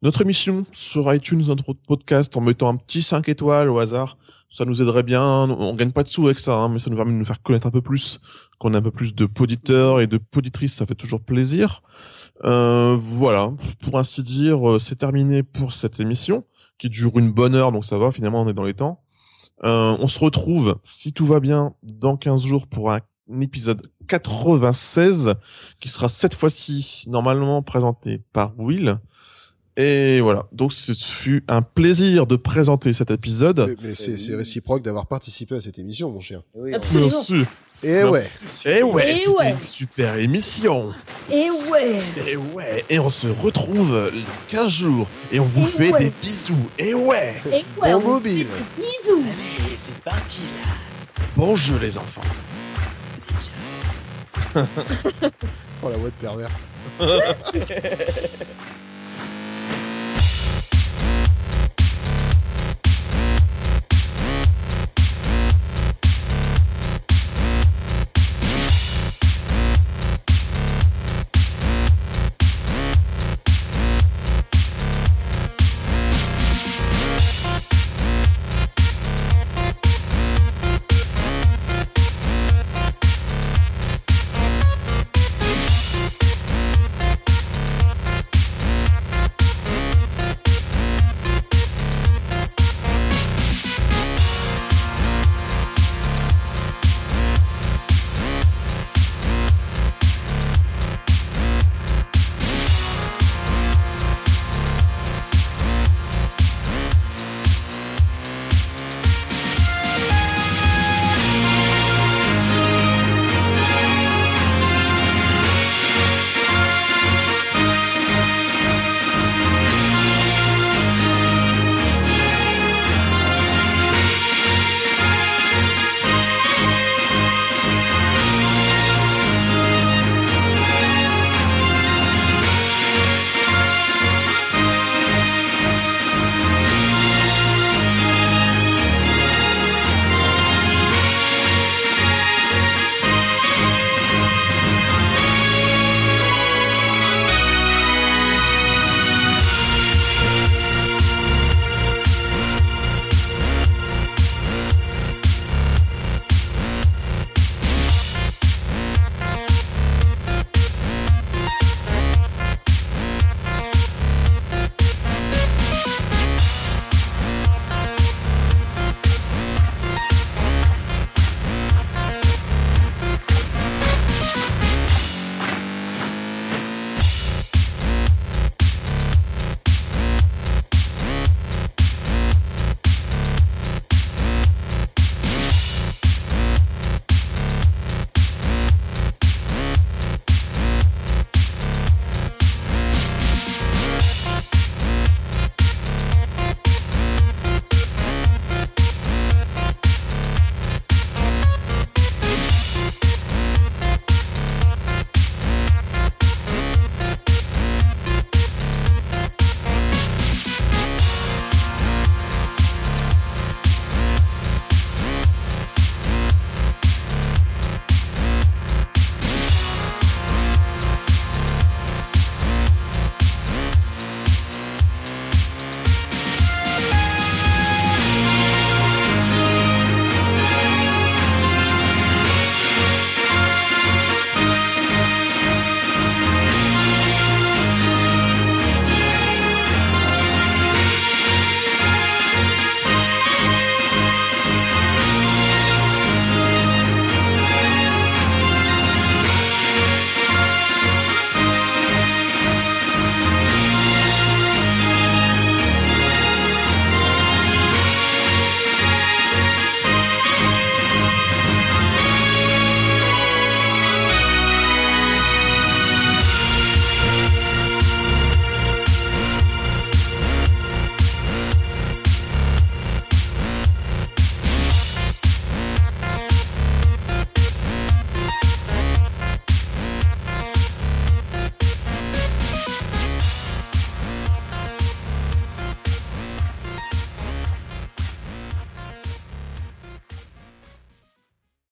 notre émission sur iTunes, notre podcast, en mettant un petit 5 étoiles au hasard, ça nous aiderait bien. On gagne pas de sous avec ça, hein, mais ça nous permet de nous faire connaître un peu plus, qu'on ait un peu plus de poditeurs et de poditrices, ça fait toujours plaisir. Euh, voilà, pour ainsi dire, euh, c'est terminé pour cette émission qui dure une bonne heure, donc ça va, finalement on est dans les temps. Euh, on se retrouve, si tout va bien, dans 15 jours pour un épisode 96, qui sera cette fois-ci normalement présenté par Will. Et voilà, donc ce fut un plaisir de présenter cet épisode. Mais, mais c'est, c'est réciproque d'avoir participé à cette émission, mon cher. Oui. Merci. Et Merci. ouais. Et ouais, Et c'était ouais. une super émission. Et ouais Et ouais, et on se retrouve les 15 jours et on vous Et fait ouais. des bisous. Et ouais, Et ouais Bon on mobile. Bisous Allez, c'est parti là. bon jeu les enfants. [laughs] Oh la voix de pervers. [laughs]